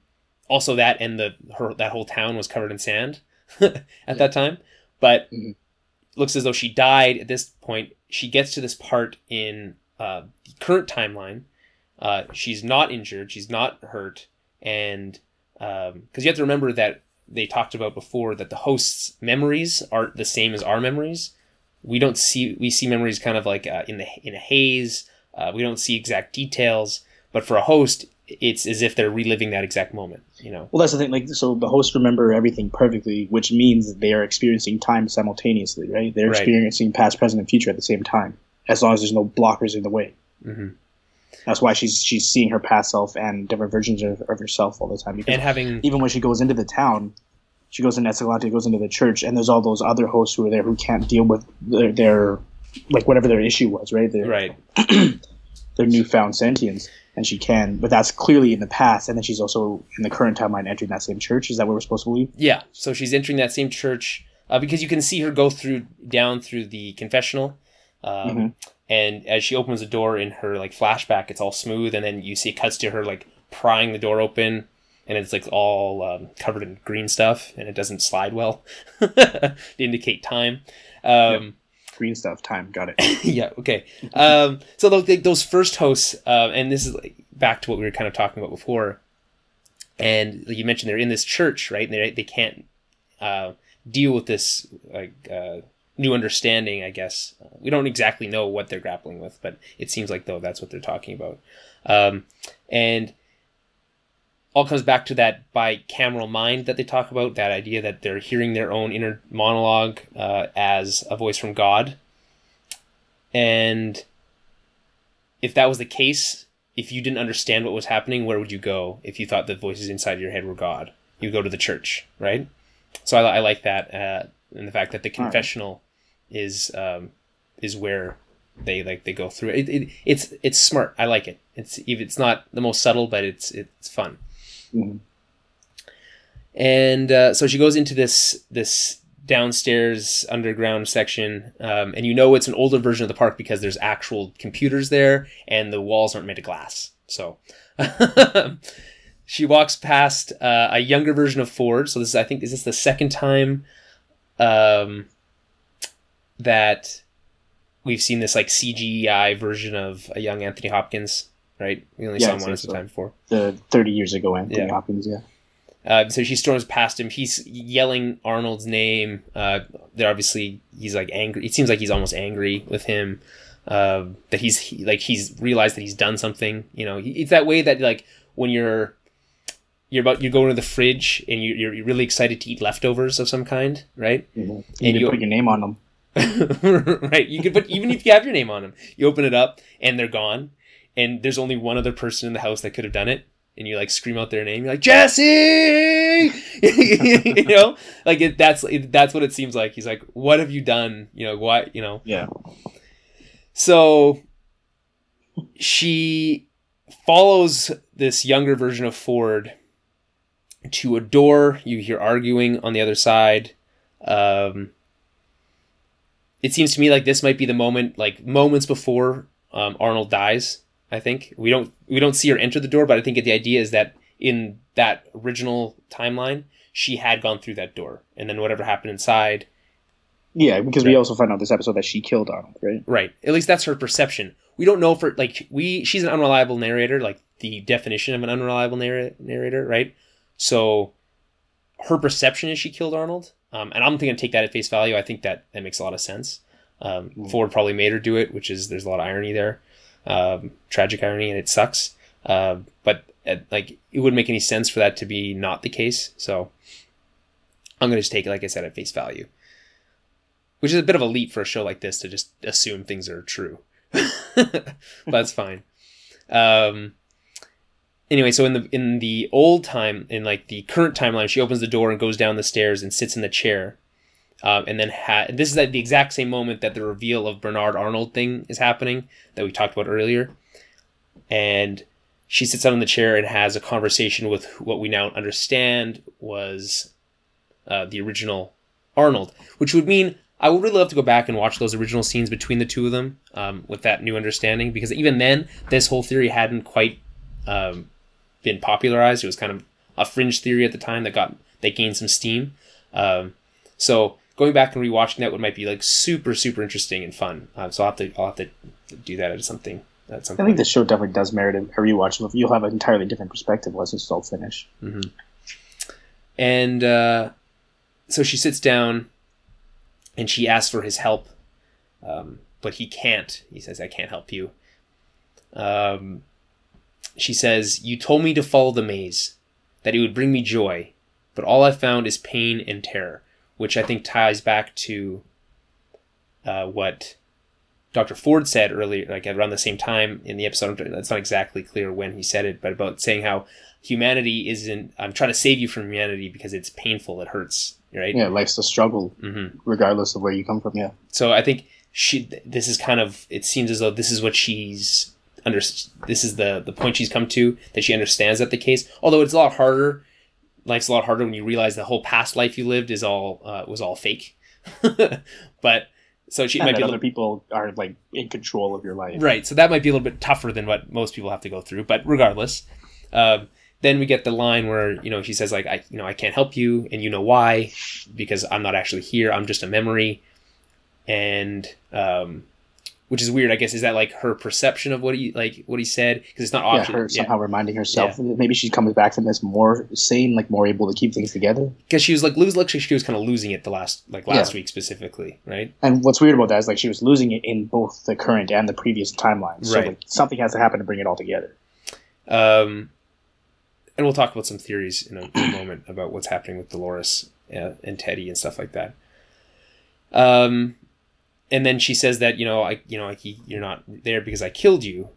also, that and the her that whole town was covered in sand at that time, but
Mhm.
Looks as though she died at this point. She gets to this part in uh, the current timeline. Uh, she's not injured. She's not hurt, and because you have to remember that they talked about before that the host's memories aren't the same as our memories. We don't see we see memories kind of like uh, in the in a haze. Uh, we don't see exact details, but for a host, it's as if they're reliving that exact moment. You know.
Well, that's the thing. Like, so the hosts remember everything perfectly, which means they are experiencing time simultaneously, right? They're
Right.
experiencing past, present, and future at the same time, as long as there's no blockers in the way.
hmm
That's why she's she's seeing her past self and different versions of, of herself all the time. Because
And having
even when she goes into the town, she goes into Escalante, goes into the church, and there's all those other hosts who are there who can't deal with their, their like whatever their issue was, right? Their,
right,
their newfound sentience, and she can. But that's clearly in the past, and then she's also in the current timeline entering that same church. Is that what we're supposed to believe?
Yeah, so she's entering that same church uh, because you can see her go through down through the confessional, um,
Mhm.
and as she opens the door in her like flashback, it's all smooth, and then you see it cuts to her like prying the door open, and it's like all um, covered in green stuff, and it doesn't slide well to indicate time. Um,
Green stuff, time, got it.
yeah. Okay. Um, so those, those first hosts, uh, and this is back to what we were kind of talking about before. And you mentioned, they're in this church, right? And they they can't uh, deal with this like uh, new understanding. I guess uh, we don't exactly know what they're grappling with, but it seems like though that's what they're talking about. Um, and all comes back to that bicameral mind that they talk about that idea that they're hearing their own inner monologue uh, as a voice from god. And if that was the case if you didn't understand what was happening where would you go if you thought the voices inside your head were god? You go to the church right? So i, I like that uh, and the fact that the
All right.
confessional is um, is where they like they go through it. it it's it's smart. I like it. It's it's not the most subtle but it's it's fun
Mhm.
and uh, so she goes into this this downstairs underground section um, and you know it's an older version of the park because there's actual computers there and the walls aren't made of glass. So she walks past uh, a younger version of ford. So this is i think is this the second time um, that we've seen this like CGI version of a young Anthony Hopkins, right? We only
Yeah,
saw him once
so.
the time before.
The thirty years ago, Anthony
Yeah.
Hopkins. Yeah.
Uh, so she storms past him. He's yelling Arnold's name. Uh, they're obviously he's like angry. It seems like he's almost angry with him. Uh, that he's he, like he's realized that he's done something. You know, he- it's that way that like when you're you're about you're going to the fridge and you, you're really excited to eat leftovers of some kind, right?
Mhm.
And
You can
you-
put your name on them.
right. You could put even if you have your name on them, you open it up and they're gone, and there's only one other person in the house that could have done it, and you like scream out their name. You're like Jesse, you know, like it, that's it, that's what it seems like. He's like, "What have you done? You know, why? You know."
Yeah.
So she follows this younger version of Ford to a door. You hear arguing on the other side. Um, it seems to me like this might be the moment, like moments before um, Arnold dies. I think we don't we don't see her enter the door, but I think the idea is that in that original timeline, she had gone through that door, and then whatever happened inside
Yeah, because we also find out this episode that she killed Arnold, right?
Right. At least that's her perception. We don't know for like we she's an unreliable narrator, like the definition of an unreliable narr- narrator, right? So her perception is she killed Arnold. Um, and I'm going to take that at face value. I think that that makes a lot of sense. Um,
Mm.
Ford probably made her do it, which is there's a lot of irony there, um, tragic irony, and it sucks. Uh, but like it wouldn't make any sense for that to be not the case. So I'm going to just take it, like I said, at face value, which is a bit of a leap for a show like this to just assume things are true. but that's fine. Um, anyway, so in the in the old time, in like the current timeline, she opens the door and goes down the stairs and sits in the chair. Um, and then ha- this is at the exact same moment that the reveal of Bernard Arnold thing is happening that we talked about earlier. And she sits down in the chair and has a conversation with what we now understand was uh, the original Arnold, which would mean I would really love to go back and watch those original scenes between the two of them um, with that new understanding, because even then, this whole theory hadn't quite um, been popularized. It was kind of a fringe theory at the time that got that gained some steam. Um, so going back and rewatching that would might be like super super interesting and fun. Uh, so I'll have to I'll have to do that at something at some
I think the show definitely does merit a rewatch. You'll have an entirely different perspective once it's all finished.
And uh, so she sits down and she asks for his help, um, but he can't. He says, I can't help you. Um, she says, You told me to follow the maze, that it would bring me joy, but all I found is pain and terror, which I think ties back to uh, what Dr. Ford said earlier, like around the same time in the episode. It's not exactly clear when he said it, but about saying how humanity isn't. I'm trying to save you from humanity because it's painful, it hurts, right?
Yeah, life's a struggle,
hmm
regardless of where you come from. Yeah.
So I think she. This is kind of. It seems as though this is what she's under. This is the the point she's come to that she understands that the case. Although it's a lot harder. Life's a lot harder when you realize the whole past life you lived is all uh, was all fake. but so she
and
might be
other
little,
people are like in control of your life.
Right. So that might be a little bit tougher than what most people have to go through. But regardless, um, then we get the line where you know she says like I you know I can't help you and you know why because I'm not actually here. I'm just a memory, and um, which is weird. I guess is that like her perception of what he like what he said because it's not
Yeah,
option.
her
Yeah,
somehow reminding herself. Maybe she comes back from this more sane, like more able to keep things together.
because she was like lose. Like she was kind of losing it the last like last
Yeah.
week specifically, right?
And what's weird about that is like she was losing it in both the current and the previous timeline. So
Right.
like, something has to happen to bring it all together.
Um, and we'll talk about some theories in a, in a moment about what's happening with Dolores uh, and Teddy and stuff like that. Um, and then she says that you know I you know like he, you're not there because I killed you.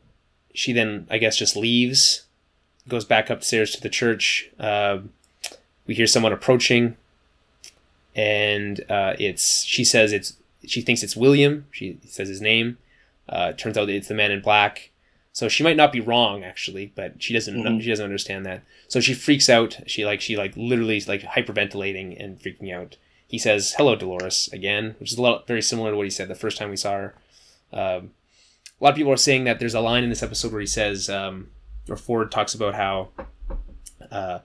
She then I guess just leaves, goes back upstairs to the church. Um we hear someone approaching, and uh, it's she says it's she thinks it's William. She says his name. Uh, it turns out it's the man in black. So she might not be wrong actually, but she doesn't
Mhm.
she doesn't understand that. So she freaks out. She like she like literally is like hyperventilating and freaking out. He says hello Dolores again, which is a lot very similar to what he said the first time we saw her. Um, a lot of people are saying that there's a line in this episode where he says, um, or Ford talks about how uh,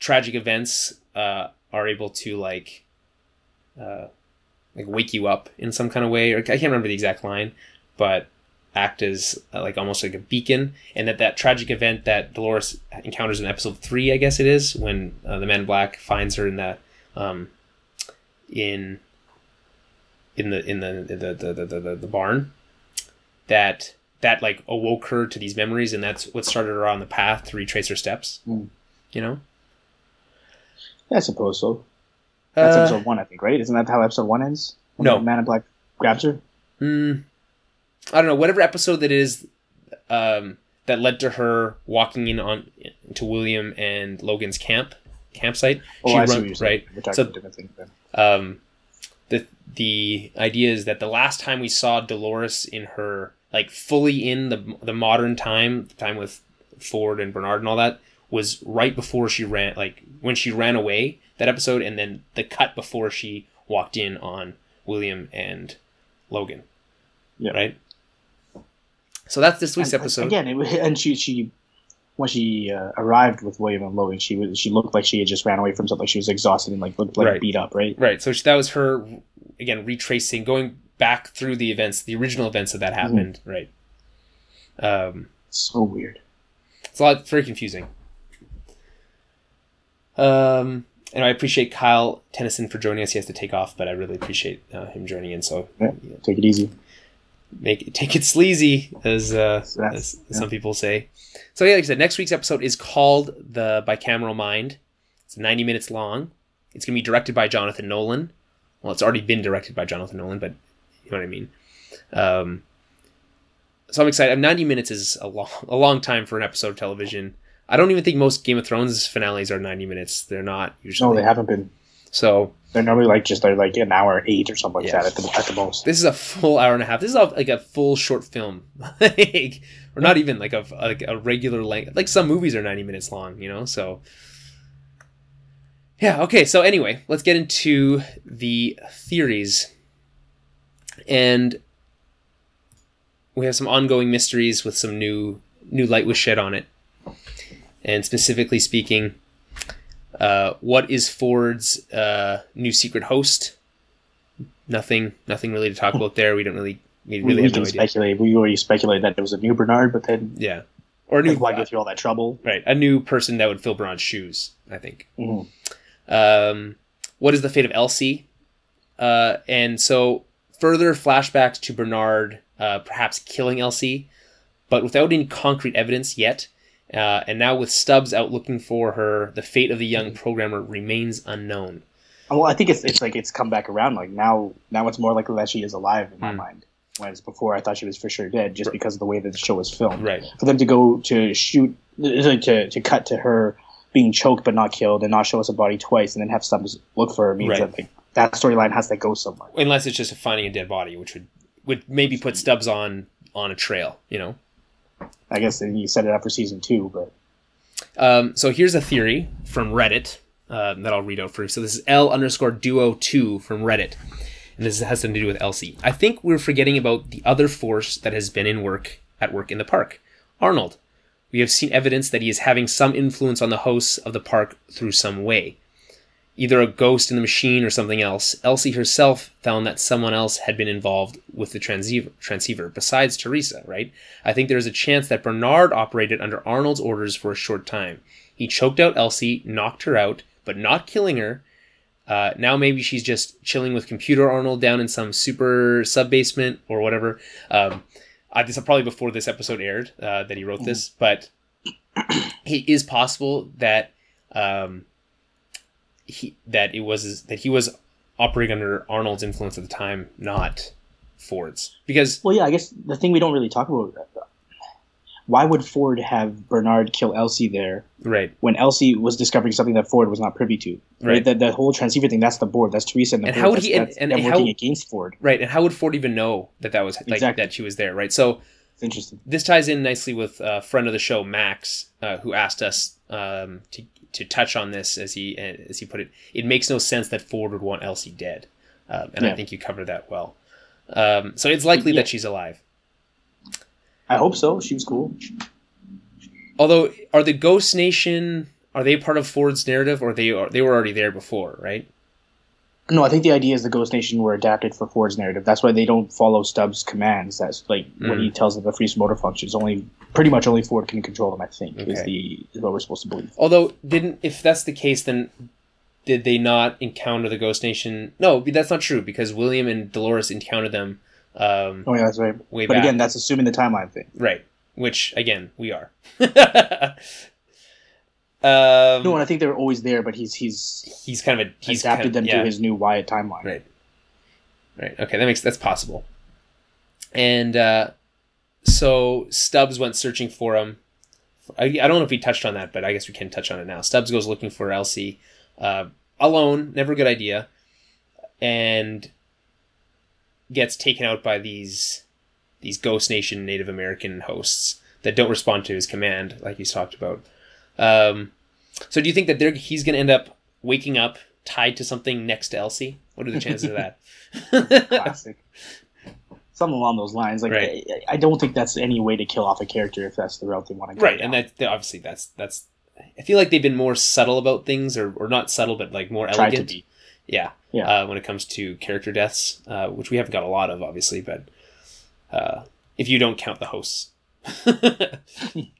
tragic events uh, are able to like uh, like wake you up in some kind of way, or I can't remember the exact line, but act as uh, like almost like a beacon, and that that tragic event that Dolores encounters in episode three, I guess it is, when uh, the Man in Black finds her in that um, in in the in the the the, the, the, the, barn, that that like awoke her to these memories, and that's what started her on the path to retrace her steps.
Mm.
You know,
I suppose so. That's
Uh,
episode one, I think, right? Isn't that how episode one ends? When
No.
the Man in Black grabs her.
Mm, I don't know. Whatever episode that is, um, that led to her walking in on to William and Logan's camp campsite.
Oh,
she
I you're
right.
We're talking
So
about different things then.
Um, the the idea is that the last time we saw Dolores in her like fully in the the modern time, the time with Ford and Bernard and all that, was right before she ran, like when she ran away that episode, and then the cut before she walked in on William and Logan.
Yeah.
Right. So that's this week's
And,
episode.
Again, it, and she she when she uh, arrived with William and Logan, she was she looked like she had just ran away from something. Like she was exhausted and like looked like
Right.
beat up, right?
Right. So that was her again retracing, going back through the events, the original events that that
Mm-hmm.
happened. Right. Um,
So weird.
it's a lot very confusing. Um, and I appreciate Kyle Tennyson for joining us. He has to take off, but I really appreciate uh, him joining in. So
Yeah, take it easy.
Make it, take it sleazy, as, uh, as
yeah.
some people say. So yeah, like I said, next week's episode is called the Bicameral Mind. It's 90 minutes long. It's going to be directed by Jonathan Nolan. Well, it's already been directed by Jonathan Nolan, but you know what I mean. Um, so I'm excited. 90 minutes is a long, a long time for an episode of television. I don't even think most Game of Thrones finales are 90 minutes. They're not usually.
No, they haven't been.
So
They're normally like just they're like an hour eight or something like
Yeah.
that at the, at the most.
This is a full hour and a half. This is like a full short film, like, or not even like a like a regular length. Like some movies are ninety minutes long, you know. So yeah, okay. So anyway, let's get into the theories, and we have some ongoing mysteries with some new new light was shed on it, and specifically speaking. Uh, what is Ford's uh, new secret host? nothing nothing really to talk about there. We don't really we
we
really
we can
no
speculate. We already speculated that there was a new Bernard, but then
Yeah, or a new
like, why go through all that trouble?
right a new person that would fill Bernard's shoes. I think.
Mhm.
Um, what is the fate of Elsie? Uh, and so further flashbacks to Bernard uh, perhaps killing Elsie, but without any concrete evidence yet. Uh, and now with Stubbs out looking for her, the fate of the young programmer remains unknown.
Well, I think it's it's like it's come back around. Like now, now it's more likely that she is alive in my
Hmm.
mind. Whereas before, I thought she was for sure dead, just because of the way that the show was filmed.
Right.
For them to go to shoot, to to cut to her being choked but not killed, and not show us a body twice, and then have Stubbs look for her means
Right.
that like that storyline has to go somewhere.
unless it's just finding a dead body, which would would maybe put Stubbs on on a trail, you know.
I guess then you set it up for season two, but
Um, so here's a theory from Reddit um, that I'll read out for you. So this is L underscore duo two from Reddit, and this has something to do with Elsie. I think we're forgetting about the other force that has been in work at work in the park, Arnold. We have seen evidence that he is having some influence on the hosts of the park through some way. Either a ghost in the machine or something else. Elsie herself found that someone else had been involved with the transceiver, transceiver besides Theresa, right? I think there is a chance that Bernard operated under Arnold's orders for a short time. He choked out Elsie, knocked her out, but not killing her. Uh, now maybe she's just chilling with Computer Arnold down in some super sub basement or whatever. Um, I, this is probably before this episode aired uh, that he wrote this, but it is possible that um, he that it was that he was operating under Arnold's influence at the time, not Ford's, because
well, yeah. I guess the thing we don't really talk about. Why would Ford have Bernard kill Elsie there
right,
when Elsie was discovering something that Ford was not privy to?
Right.
That that whole transceiver thing. That's the board. That's Theresa and the
And
board.
how would
that's,
he- and- and
them
how-
working against Ford?
right, and how would Ford even know that that was like
Exactly.
that she was there, right? So
It's interesting.
this ties in nicely with a friend of the show, Max, uh, who asked us um, to to touch on this as he as he put it. It makes no sense that Ford would want Elsie dead, um, and I think you covered that well. Um, so it's likely
Yeah.
that she's alive.
I hope so. She was cool.
Although, are the Ghost Nation are they part of Ford's narrative, or they are they were already there before, right?
No, I think the idea is the Ghost Nation were adapted for Ford's narrative. That's why they don't follow Stubbs' commands. That's like when
Mm.
he tells them to freeze motor functions. Only pretty much only Ford can control them. I think is the is what we're supposed to believe.
Although, didn't if that's the case, then did they not encounter the Ghost Nation? No, that's not true because William and Dolores encountered them. Um,
Oh yeah, that's right. But
back.
again, that's assuming the timeline thing.
Right. Which again, we are. um,
No, and I think they were always there, but he's he's
he's kind of a he's
adapted
kind of,
them
yeah.
to his new Wyatt timeline.
Right. Right. Okay, that makes that's possible. And uh, so Stubbs went searching for him. I, I don't know if we touched on that, but I guess we can touch on it now. Stubbs goes looking for Elsie uh, alone. Never a good idea, and gets taken out by these these Ghost Nation Native American hosts that don't respond to his command, like he's talked about. Um, so, do you think that they're, he's going to end up waking up tied to something next to Elsie? What are the chances of that?
Classic. Something along those lines. Like
Right.
I, I don't think that's any way to kill off a character if that's the route they want to go.
right,
down.
and that obviously that's that's. I feel like they've been more subtle about things, or, or not subtle, but like more
tried
elegant. Yeah,
Yeah.
Uh, when it comes to character deaths, uh, which we haven't got a lot of, obviously, but uh, if you don't count the hosts.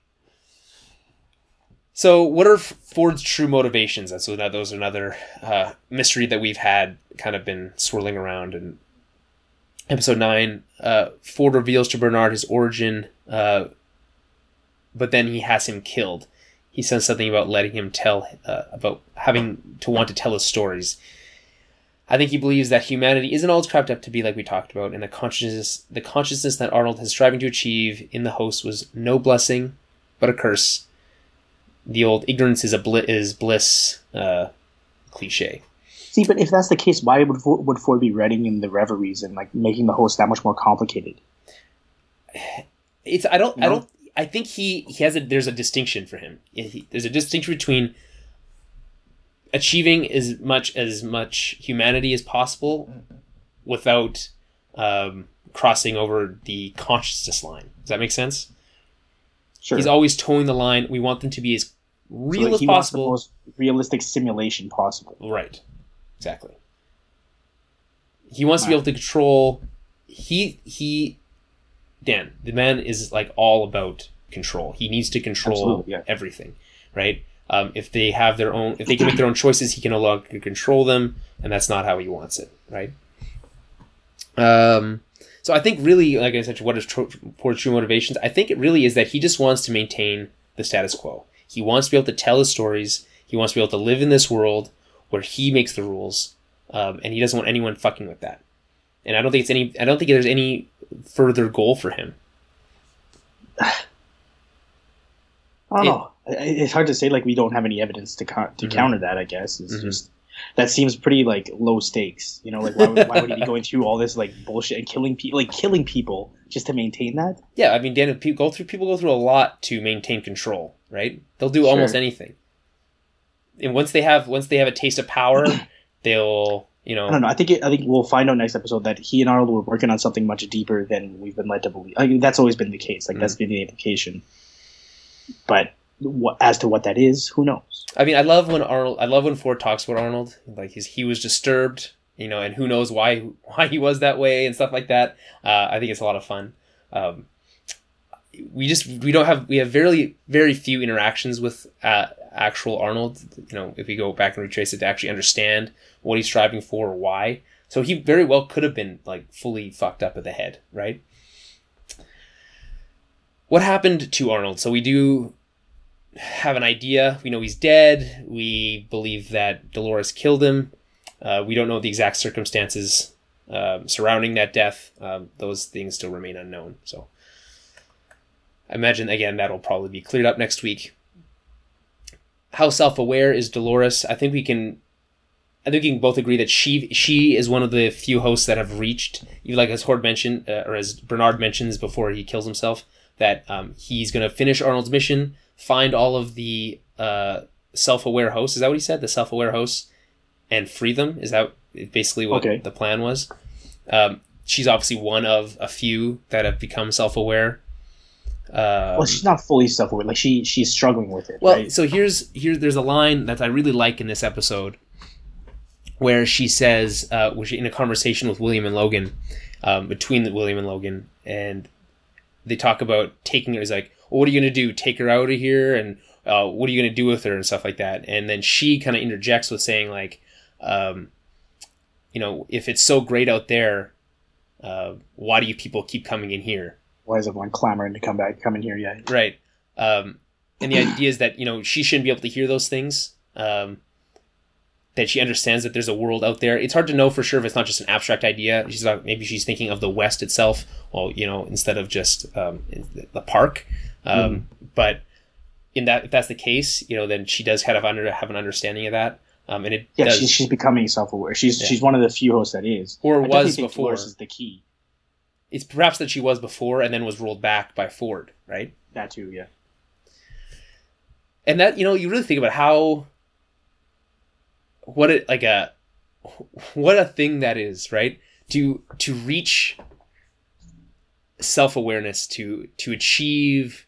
so, what are Ford's true motivations? And so that those another uh, mystery that we've had kind of been swirling around. In episode nine, uh, Ford reveals to Bernard his origin, uh, but then he has him killed. He says something about letting him tell, uh, about having to want to tell his stories. I think he believes that humanity isn't all it's cracked up to be, like we talked about, and the consciousness, the consciousness that Arnold is striving to achieve in the host was no blessing, but a curse. The old ignorance is a bli- is bliss uh, cliche.
See, but if that's the case, why would Ford, would Ford be writing in the reveries and like making the host that much more complicated?
It's I don't I don't I think he he has a there's a distinction for him. He- there's a distinction between achieving as much as much humanity as possible without um, crossing over the consciousness line. Does that make sense?
Sure.
He's always towing the line. We want them to be as
So,
real
like,
as
he wants the
possible.
most realistic simulation possible.
Right. Exactly. He wants to be able to control. He he. Dan, the man is like all about control. He needs to control
yeah.
everything, right? Um, if they have their own, if they can make their own choices, he can no longer control them, and that's not how he wants it, right? Um, so I think really, like I said, what is tro- Ford's true motivations? I think it really is that he just wants to maintain the status quo. He wants to be able to tell his stories. He wants to be able to live in this world where he makes the rules, um, and he doesn't want anyone fucking with that. And I don't think it's any. I don't think there's any further goal for him.
I don't
It-
know. It's hard to say. Like we don't have any evidence to co- to
Mhm.
counter that. I guess it's
Mhm.
just that seems pretty like low stakes. You know, like why would, why would he be going through all this like bullshit and killing people, like killing people just to maintain that?
Yeah, I mean, Dan, people go through people go through a lot to maintain control, right? They'll do almost anything. And once they have once they have a taste of power, they'll you know.
I don't know. I think it, I think we'll find out next episode that he and Arnold were working on something much deeper than we've been led to believe. I mean, that's always been the case. Like that's
Mm.
been the implication. But what, as to what that is, who knows?
I mean, I love when Arnold. I love when Ford talks about Arnold. Like he's he was disturbed, you know, and who knows why why he was that way and stuff like that. Uh, I think it's a lot of fun. Um, we just we don't have we have very very few interactions with uh, actual Arnold. You know, if we go back and retrace it to actually understand what he's striving for or why. So he very well could have been like fully fucked up at the head, right? What happened to Arnold? So we do have an idea. We know he's dead. We believe that Dolores killed him. Uh, we don't know the exact circumstances um, surrounding that death. Um, those things still remain unknown. So I imagine again that'll probably be cleared up next week. How self-aware is Dolores? I think we can. I think we can both agree that she she is one of the few hosts that have reached, like as Ford mentioned, uh, or as Bernard mentions before he kills himself, that um, he's going to finish Arnold's mission, find all of the uh, self-aware hosts. Is that what he said? The self-aware hosts, and free them. Is that basically what
Okay.
the plan was? Um, she's obviously one of a few that have become self-aware. Um,
well, she's not fully self-aware. Like she she's struggling with it.
well,
right?
so here's here. There's a line that I really like in this episode, where she says, uh, which in a conversation with William and Logan, um, between the William and Logan, and they talk about taking her. He's like, well, "What are you gonna do? Take her out of here? And uh, what are you gonna do with her and stuff like that?" And then she kind of interjects with saying, like, um, "You know, if it's so great out there, uh, why do you people keep coming in here?"
Why is everyone clamoring to come back, come in here? Yeah,
Right. Um, and the idea is that you know she shouldn't be able to hear those things. Um, that she understands that there's a world out there. It's hard to know for sure if it's not just an abstract idea. She's not, maybe she's thinking of the West itself. Well, you know, instead of just um, the park. Um, But in that, if that's the case, you know, then she does kind of under have an understanding of that. Um, and it
yeah.
does,
She's, she's becoming self-aware. She's
Yeah.
she's one of the few hosts that is.
or
I
was before.
Dolores is the key.
It's perhaps that she was before and then was rolled back by Ford, right?
That too, yeah.
and that you know you really think about how what it like a what a thing that is right to to reach self-awareness to to achieve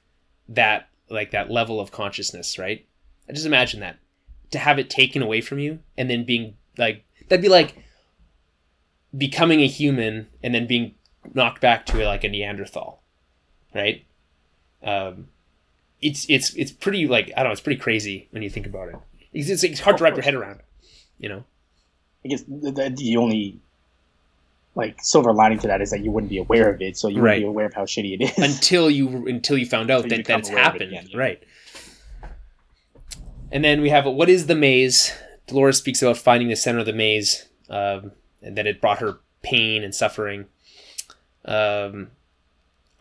that like that level of consciousness right i just imagine that to have it taken away from you and then being like that'd be like becoming a human and then being knocked back to like a neanderthal right um it's it's it's pretty like I don't know. It's pretty crazy when you think about it. It's, it's, it's hard to wrap your head around. You know.
I guess the, the, only like silver lining to that is that you wouldn't be aware of it, so you wouldn't be aware of how shitty it is.
Until you until you found out
Until
that, that
become
it's
aware it
happened.
yeah.
Right. And then we have what is the maze? Dolores speaks about finding the center of the maze, um, and that it brought her pain and suffering. Um,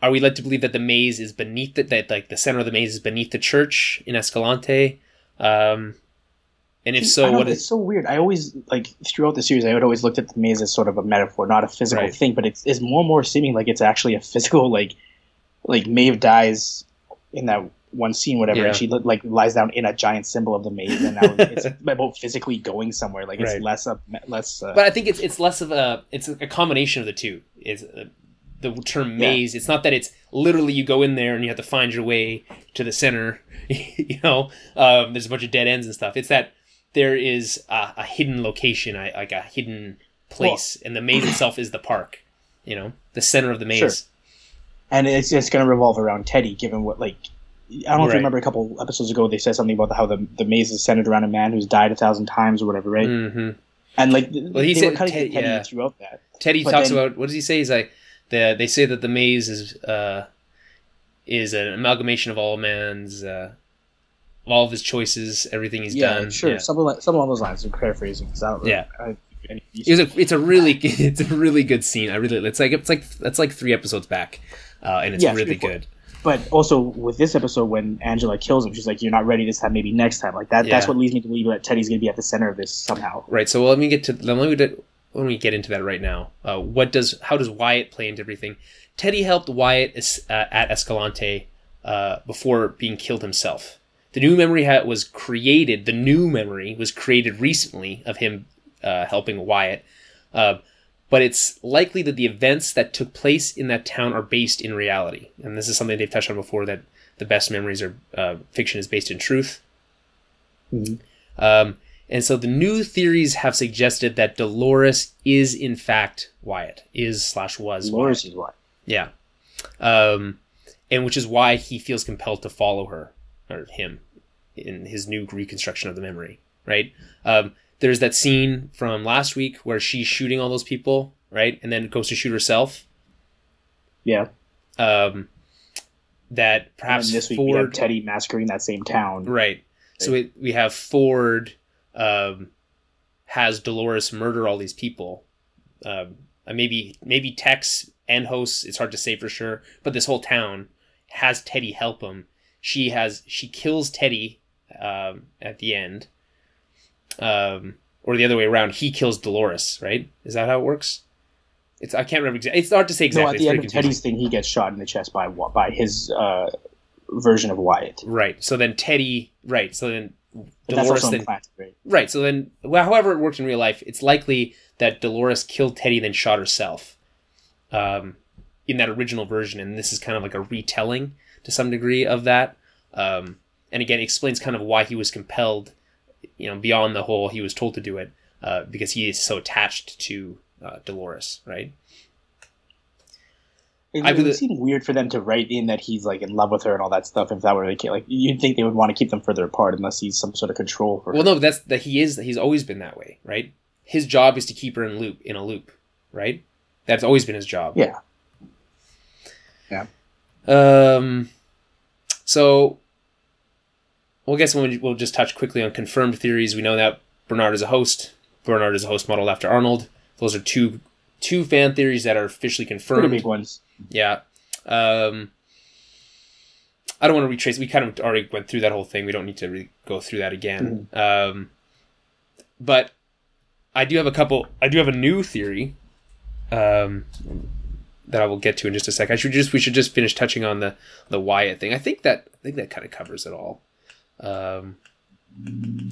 are we led to believe that the maze is beneath it? That like the center of the maze is beneath the church in Escalante? Um, and if so, what
it's so weird. I always like throughout the series, I would always looked at the maze as sort of a metaphor, not a physical
Right.
thing. But it's, it's more and more seeming like it's actually a physical. Like, like Maeve dies in that one scene, whatever,
Yeah.
and she like lies down in a giant symbol of the maze, and now it's about physically going somewhere. Like it's
Right.
less of less. Uh,
but I think it's it's less of a it's a combination of the two. Is uh, the term
Yeah.
maze? It's not that it's literally you go in there and you have to find your way to the center. you know, um, there's a bunch of dead ends and stuff. It's that there is a, a hidden location, like a hidden place, and the maze itself is the park. You know, the center of the maze.
Sure. and it's it's going to revolve around Teddy, given what like. I don't know if
Right.
you remember a couple episodes ago they said something about how the, the maze is centered around a man who's died a thousand times or whatever, right?
hmm
And like,
Well, he said
cutting Teddy
yeah.
throughout that.
Teddy
But
talks
then-
about what does he say? He's like the they say that the maze is uh, is an amalgamation of all man's uh, all of his choices, everything he's
yeah,
done.
sure.
Yeah.
Some of some along those lines. I'm paraphrasing. 'cause I don't really-
Yeah.
I,
It was a, it's a really it's a really good scene. I really it's like it's like that's like three episodes back, uh, and it's
Yeah,
really good.
but also with this episode, when Angela kills him, she's like, "You're not ready this time. Maybe next time." Like that. That's what leads me to believe that Teddy's going to be at the center of this somehow.
Right. So let me get to let me get when we get into that right now. Uh, what does how does Wyatt play into everything? Teddy helped Wyatt es- uh, at Escalante uh, before being killed himself. The new memory ha- was created. The new memory was created recently of him uh, helping Wyatt. Uh, but it's likely that the events that took place in that town are based in reality, and this is something they've touched on before. That the best memories are uh, fiction is based in truth.
Mhm.
Um, and so the new theories have suggested that Dolores is in fact Wyatt, is slash was Wyatt.
Dolores
Wyatt.
is why.
Yeah. Um, and which is why he feels compelled to follow her or him in his new reconstruction of the memory, right? Um, there's that scene from last week where she's shooting all those people, right? And then goes to shoot herself.
Yeah.
Um, that perhaps
this week we have Teddy massacring that same town.
Right. So it, we have Ford um, has Dolores murder all these people. Um, maybe maybe Tex and hosts. It's hard to say for sure, but this whole town has Teddy help him. She has she kills Teddy um, at the end, um, or the other way around. He kills Dolores. Right? Is that how it works? It's I can't remember exactly. It's hard to say exactly.
No, at the
very
end of
confusing.
Teddy's thing, he gets shot in the chest by by his uh, version of Wyatt.
Right. So then Teddy. Right. So then
But
Dolores then
right?
Right. So then, well, however it worked in real life, it's likely that Dolores killed Teddy, then shot herself. Um, in that original version, and this is kind of like a retelling to some degree of that. Um, and again, explains kind of why he was compelled, you know, beyond the whole he was told to do it. uh, because he is so attached to uh, Dolores, right?
It,
I
it would seem weird for them to write in that he's like in love with her and all that stuff. If that were the case, like you'd think they would want to keep them further apart unless he's some sort of control for.
Well,
her.
no, that's that he is. He's always been that way, right? His job is to keep her in loop in a loop, right? That's always been his job.
Yeah. Yeah.
Um. So, well, I guess we'll, we'll just touch quickly on confirmed theories. We know that Bernard is a host. Bernard is a host model after Arnold. Those are two two fan theories that are officially
pretty
confirmed.
big ones.
Yeah. Um, I don't want to retrace. We kind of already went through that whole thing. We don't need to re- go through that again. Um, but I do have a couple. I do have a new theory um, that I will get to in just a sec. I should just we should just finish touching on the the Wyatt thing. I think that I think that kind of covers it all. Um,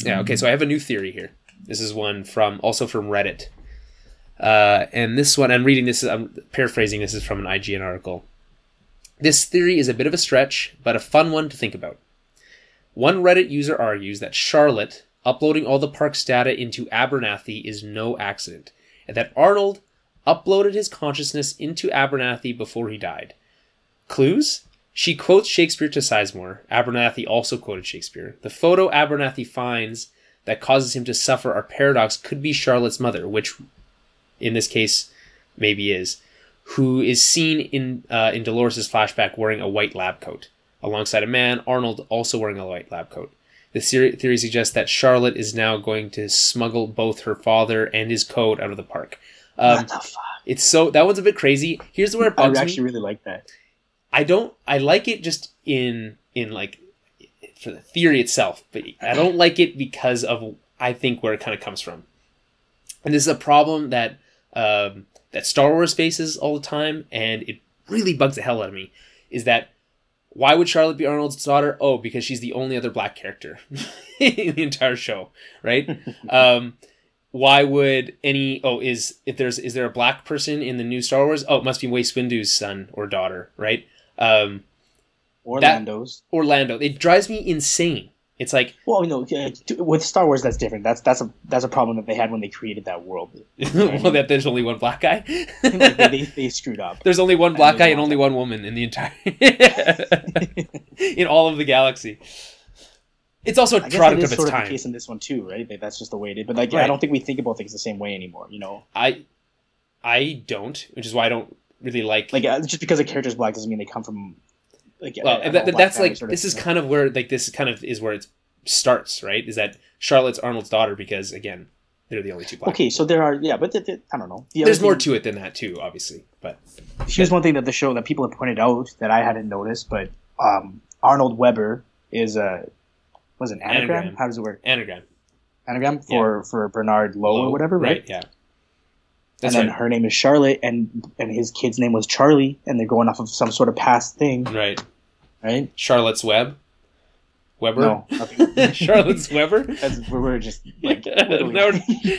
yeah. Okay. So I have a new theory here. This is one from also from Reddit. Uh, and this one, I'm reading this, I'm paraphrasing, this is from an IGN article. This theory is a bit of a stretch, but a fun one to think about. One Reddit user argues that Charlotte uploading all the park's data into Abernathy is no accident, and that Arnold uploaded his consciousness into Abernathy before he died. Clues? She quotes Shakespeare to Sizemore. Abernathy also quoted Shakespeare. The photo Abernathy finds that causes him to suffer our paradox could be Charlotte's mother, which in this case maybe is, who is seen in uh, in Dolores' flashback wearing a white lab coat, alongside a man, Arnold, also wearing a white lab coat. The theory, suggests that Charlotte is now going to smuggle both her father and his coat out of the park. Um,
what the fuck?
it's so that one's a bit crazy. Here's where it
I actually
me.
really like that.
I don't. I like it just in in like for the theory itself, but I don't like it because of I think where it kind of comes from. And this is a problem that um, that Star Wars faces all the time, and it really bugs the hell out of me. Is that why would Charlotte be Arnold's daughter? Oh, because she's the only other black character in the entire show, right? um, why would any? Oh, is if there's is there a black person in the new Star Wars? Oh, it must be Mace Windu's son or daughter, right? Um, That-
Orlando's.
Orlando. It drives me insane. It's like,
Well, you know, with Star Wars, that's different. That's that's a that's a problem that they had when they created that world.
well, that there's only one black guy.
like, they, they, they screwed up.
there's only one black guy and only one woman in the entire in all of the galaxy. It's also a
I guess
product of
is
its
sort of the case in this one too, right? That's just the way it is. But like,
Right.
I don't think we think about things the same way anymore. You know,
I I don't, which is why I don't really like.
like uh, just because a character's black doesn't mean they come from like.
well,
a-
and
an
that, that's like
sort
this is kind of where like this kind of is where it starts, right? Is that Charlotte's Arnold's daughter because again they're the only two black.
Okay, so there are yeah, but th- th- I don't know. The
There's more
thing-
to it than that too, obviously, but
Here's one thing that the show that people have pointed out that I hadn't noticed, but um, Arnold Weber is a was it an anagram?
Anagram.
How does it work?
anagram,
Anagram for for Bernard Lowe, or whatever, right?
Yeah,
and then
right.
her name is Charlotte, and and his kid's name was Charlie, and they're going off of some sort of past thing,
Right,
right?
Charlotte's Web, Weber.
No, nothing.
Charlotte's Weber.
That's, we're, we're just like
no,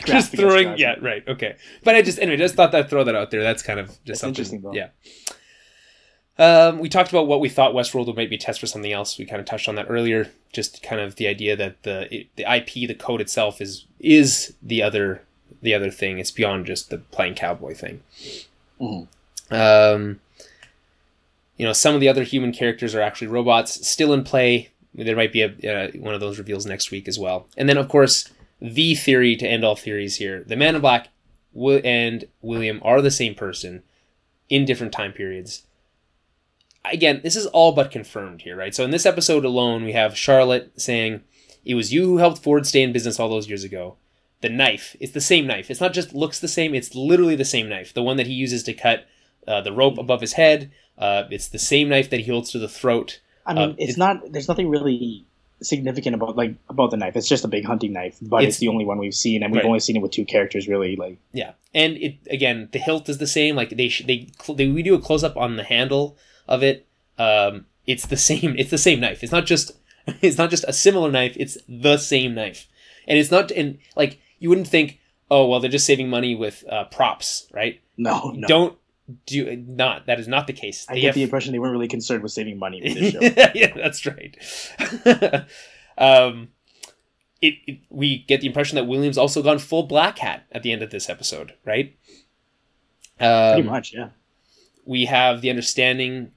just throwing. Yeah, right. Okay, but I just anyway, just thought I'd throw that out there. That's kind of just
That's
something.
interesting, though.
Yeah. Um, we talked about what we thought Westworld would maybe test for something else. We kind of touched on that earlier. Just kind of the idea that the the IP, the code itself, is is the other the other thing. It's beyond just the playing cowboy thing.
Mhm.
Um, you know, some of the other human characters are actually robots. Still in play. There might be a uh, one of those reveals next week as well. And then, of course, the theory to end all theories here: the Man in Black and William are the same person in different time periods. Again, this is all but confirmed here, right? So in this episode alone, we have Charlotte saying, "It was you who helped Ford stay in business all those years ago." The knife, it's the same knife. It's not just looks the same; it's literally the same knife. The one that he uses to cut uh, the rope above his head. Uh, it's the same knife that he holds to the throat.
I mean,
Uh,
it's
it-
not. There's nothing really significant about like about the knife. It's just a big hunting knife, but
It's-
it's, the only one we've seen, and we've
Right.
only seen it with two characters. Really, like
Yeah, and it again, the hilt is the same. Like they sh- they, cl- they we do a close up on the handle of it. Um, it's the same. It's the same knife. It's not just it's not just a similar knife. It's the same knife, and it's not. And like you wouldn't think, oh well, they're just saving money with uh, props, right?
no, no.
Don't do not. That is not the case.
I
They
get
have-
the impression they weren't really concerned with saving money with this show.
yeah, that's right. um, it, it we get the impression that William's also gone full black hat at the end of this episode, right?
Pretty
Um,
much, yeah.
we have the understanding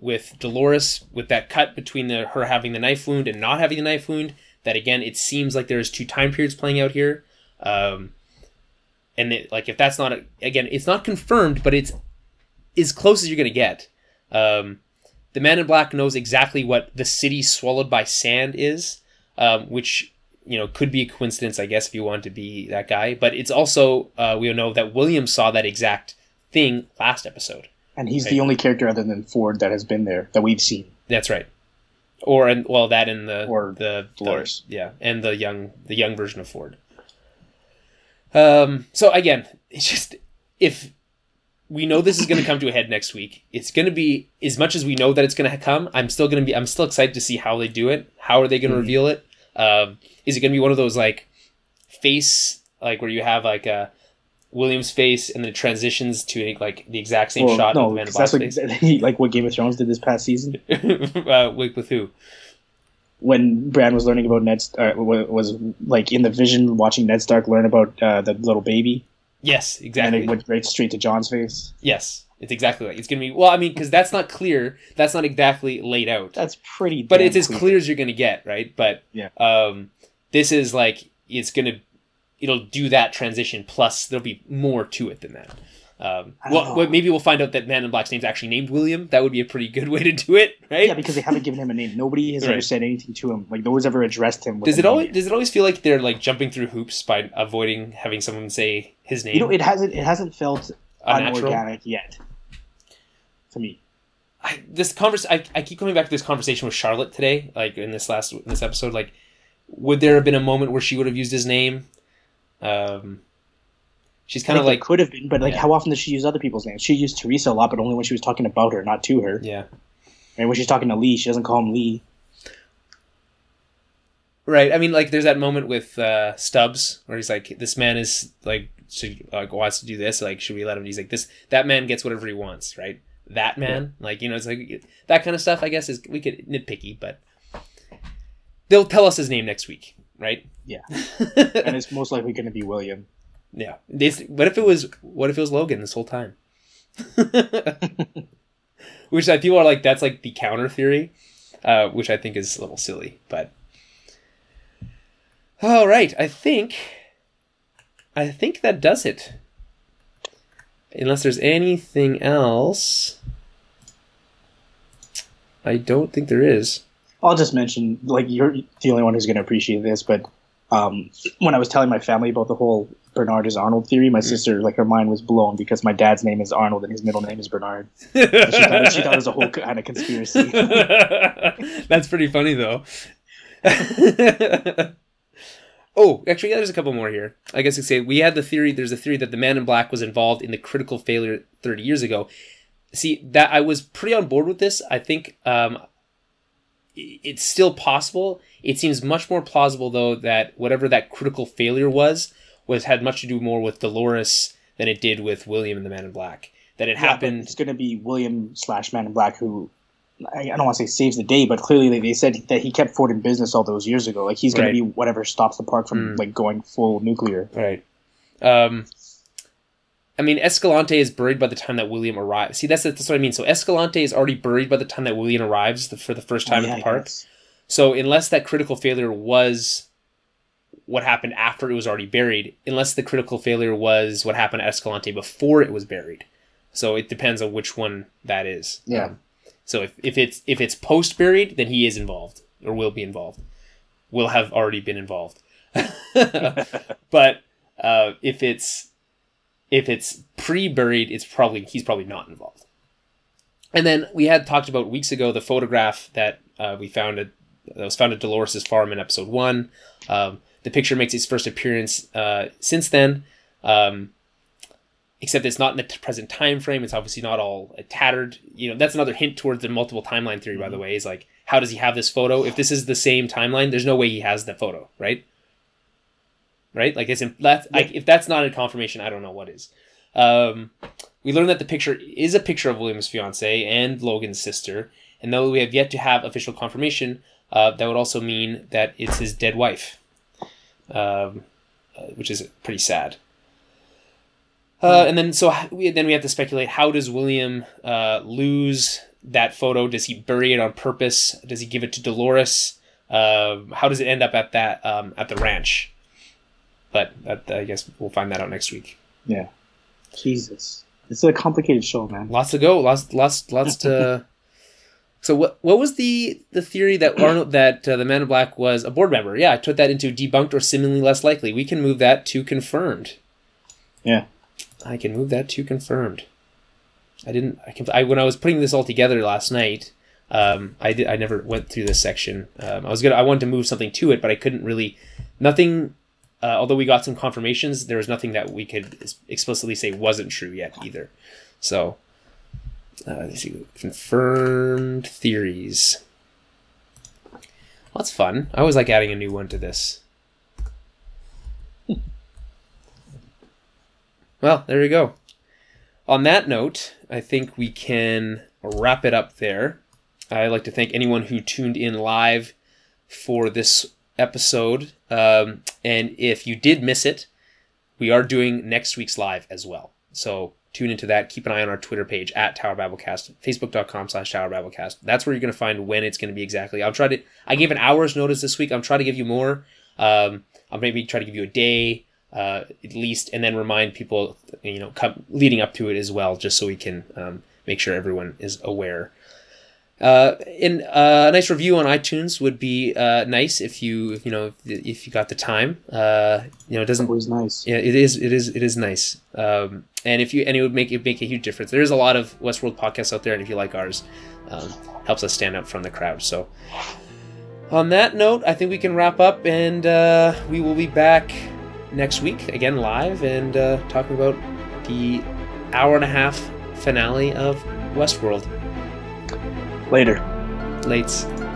with Dolores with that cut between the her having the knife wound and not having the knife wound. That again, it seems like there's two time periods playing out here, um, and it, like if that's not a, again, it's not confirmed, but it's as close as you're gonna get. Um, the Man in Black knows exactly what the city swallowed by sand is, um, which you know could be a coincidence, I guess, if you want to be that guy. But it's also uh, we know that William saw that exact thing last episode.
And he's
Right.
the only character other than Ford that has been there that we've seen.
That's right. Or and well, that and the
Or
the
Dolores.
the- yeah, and the young the young version of Ford. Um. So again, it's just if we know this is going to come to a head next week, it's going to be as much as we know that it's going to come. I'm still going to be. I'm still excited to see how they do it. How are they going to
Mhm.
reveal it? Um. Is it going to be one of those like face like where you have like a William's face and then it transitions to like the exact same
Well,
shot
no,
of the Man in
'cause
Black's
that's what like what Game of Thrones did this past season
uh, with, with who?
When Bran was learning about Ned uh, was like in the vision watching Ned Stark learn about uh, the little baby,
Yes, exactly.
and it went right straight to Jon's face.
Yes, it's exactly like it's gonna be. Well, I mean, because that's not clear. That's not exactly laid out.
That's pretty.
but it's as clear as you're gonna get, right? But
Yeah.
um, this is like it's gonna. It'll do that transition. Plus, there'll be more to it than that. Um, well, well, maybe we'll find out that Man in Black's name's actually named William. That would be a pretty good way to do it, right?
Yeah, because they haven't given him a name. Nobody has
Right.
ever said anything to him. Like no one's ever addressed him. With
does it always does it always feel like they're like jumping through hoops by avoiding having someone say his name?
You know, it hasn't. It hasn't felt
Unnatural?
unorganic yet. To me,
I, this convers I, I keep coming back to this conversation with Charlotte today, like in this last in this episode. Like, would there have been a moment where she would have used his name? Um, she's kind of like,
could have been, but like,
Yeah.
how often does she use other people's names? She used Theresa a lot, but only when she was talking about her, not to her.
yeah,
And when she's talking to Lee, she doesn't call him Lee.
right. I mean, like, there's that moment with uh, Stubbs where he's like, "This man is like, should, like wants to do this. Like, should we let him?" He's like, "This that man gets whatever he wants, right? That man, like, you know, it's like that kind of stuff. I guess is we could nitpicky, but they'll tell us his name next week, right?
Yeah. and it's most likely going to be William.
Yeah. This, what if it was what if it was Logan this whole time? which I people are like that's like the counter theory, uh, which I think is a little silly, but all right, I think I think that does it. Unless there's anything else, I don't think there is.
I'll just mention, like, you're the only one who's going to appreciate this, but um, when I was telling my family about the whole Bernard is Arnold theory, my sister, like, her mind was blown because my dad's name is Arnold and his middle name is Bernard. She thought, she thought it was a whole kind of conspiracy.
That's pretty funny though. oh, actually, yeah, there's a couple more here. I guess I could say we had the theory. There's a theory that the Man in Black was involved in the critical failure 30 years ago. See that I was pretty on board with this. I think um, it's still possible. It seems much more plausible though that whatever that critical failure was was had much to do more with Dolores than it did with William and the Man in Black. That it
Yeah,
happened.
It's going to be William slash Man in Black who, I, don't want to say saves the day, but clearly they, they said that he kept Ford in business all those years ago. Like, he's going
Right.
to be whatever stops the park from,
Mm.
like, going full nuclear.
Right. Um, I mean, Escalante is buried by the time that William arrives. See, that's that's what I mean. So Escalante is already buried by the time that William arrives the, for the first time
Oh, Yeah,
at the park. So unless that critical failure was what happened after it was already buried, unless the critical failure was what happened at Escalante before it was buried. So it depends on which one that is.
Yeah.
Um, so if, if it's if it's post buried, then he is involved or will be involved. Will have already been involved. but uh, if it's if it's pre-buried, it's probably he's probably not involved. And then we had talked about weeks ago the photograph that uh, we found at that was found at Dolores' farm in episode one. Um, the picture makes its first appearance uh, since then, um, except it's not in the t- present time frame. It's obviously not all uh, tattered. You know, that's another hint towards the multiple timeline theory. By the way, is like how does he have this photo? If this is the same timeline, there's no way he has the photo, right? Right? Like, it's in, that's, like if that's not a confirmation, I don't know what is. Um, we learned that the picture is a picture of William's fiance and Logan's sister, and though we have yet to have official confirmation, uh, that would also mean that it's his dead wife. Um, uh, which is pretty sad. Uh, and then so we then we have to speculate how does William uh, lose that photo? Does he bury it on purpose? Does he give it to Dolores? Uh, how does it end up at that um, at the ranch? But that, I guess we'll find that out next week.
Yeah. Jesus, it's a complicated show, man.
Lots to go. Lots, lots, lots to. So what? What was the the theory that Arnold that uh, the Man in Black was a board member? Yeah, I put that into debunked or seemingly less likely. We can move that to confirmed.
Yeah.
I can move that to confirmed. I didn't. I can. I when I was putting this all together last night, um, I did. I never went through this section. Um, I was gonna. I wanted to move something to it, but I couldn't really. Nothing. Uh, although we got some confirmations, there was nothing that we could explicitly say wasn't true yet either. So, uh, let's see. Confirmed theories. Well, that's fun. I always like adding a new one to this. Well, there we go. On that note, I think we can wrap it up there. I'd like to thank anyone who tuned in live for this episode. Um, and if you did miss it, we are doing next week's live as well. So tune into that. Keep an eye on our Twitter page at Tower Babblecast, facebook.com slash Tower Babblecast. That's where you're going to find when it's going to be exactly. I'll try to, I gave an hour's notice this week. I'm trying to give you more. Um, I'll maybe try to give you a day uh, at least, and then remind people, you know, come, leading up to it as well, just so we can um, make sure everyone is aware. Uh, and uh, a nice review on iTunes would be uh, nice if you if, you know if, if you got the time. Uh, you know, it doesn't
always nice.
Yeah, it is. It is. It is nice. Um, and if you and it would make it make a huge difference. There is a lot of Westworld podcasts out there, and if you like ours, um, helps us stand out from the crowd. So, on that note, I think we can wrap up, and uh, we will be back next week again live and uh, talking about the hour and a half finale of Westworld.
Later.
Lates.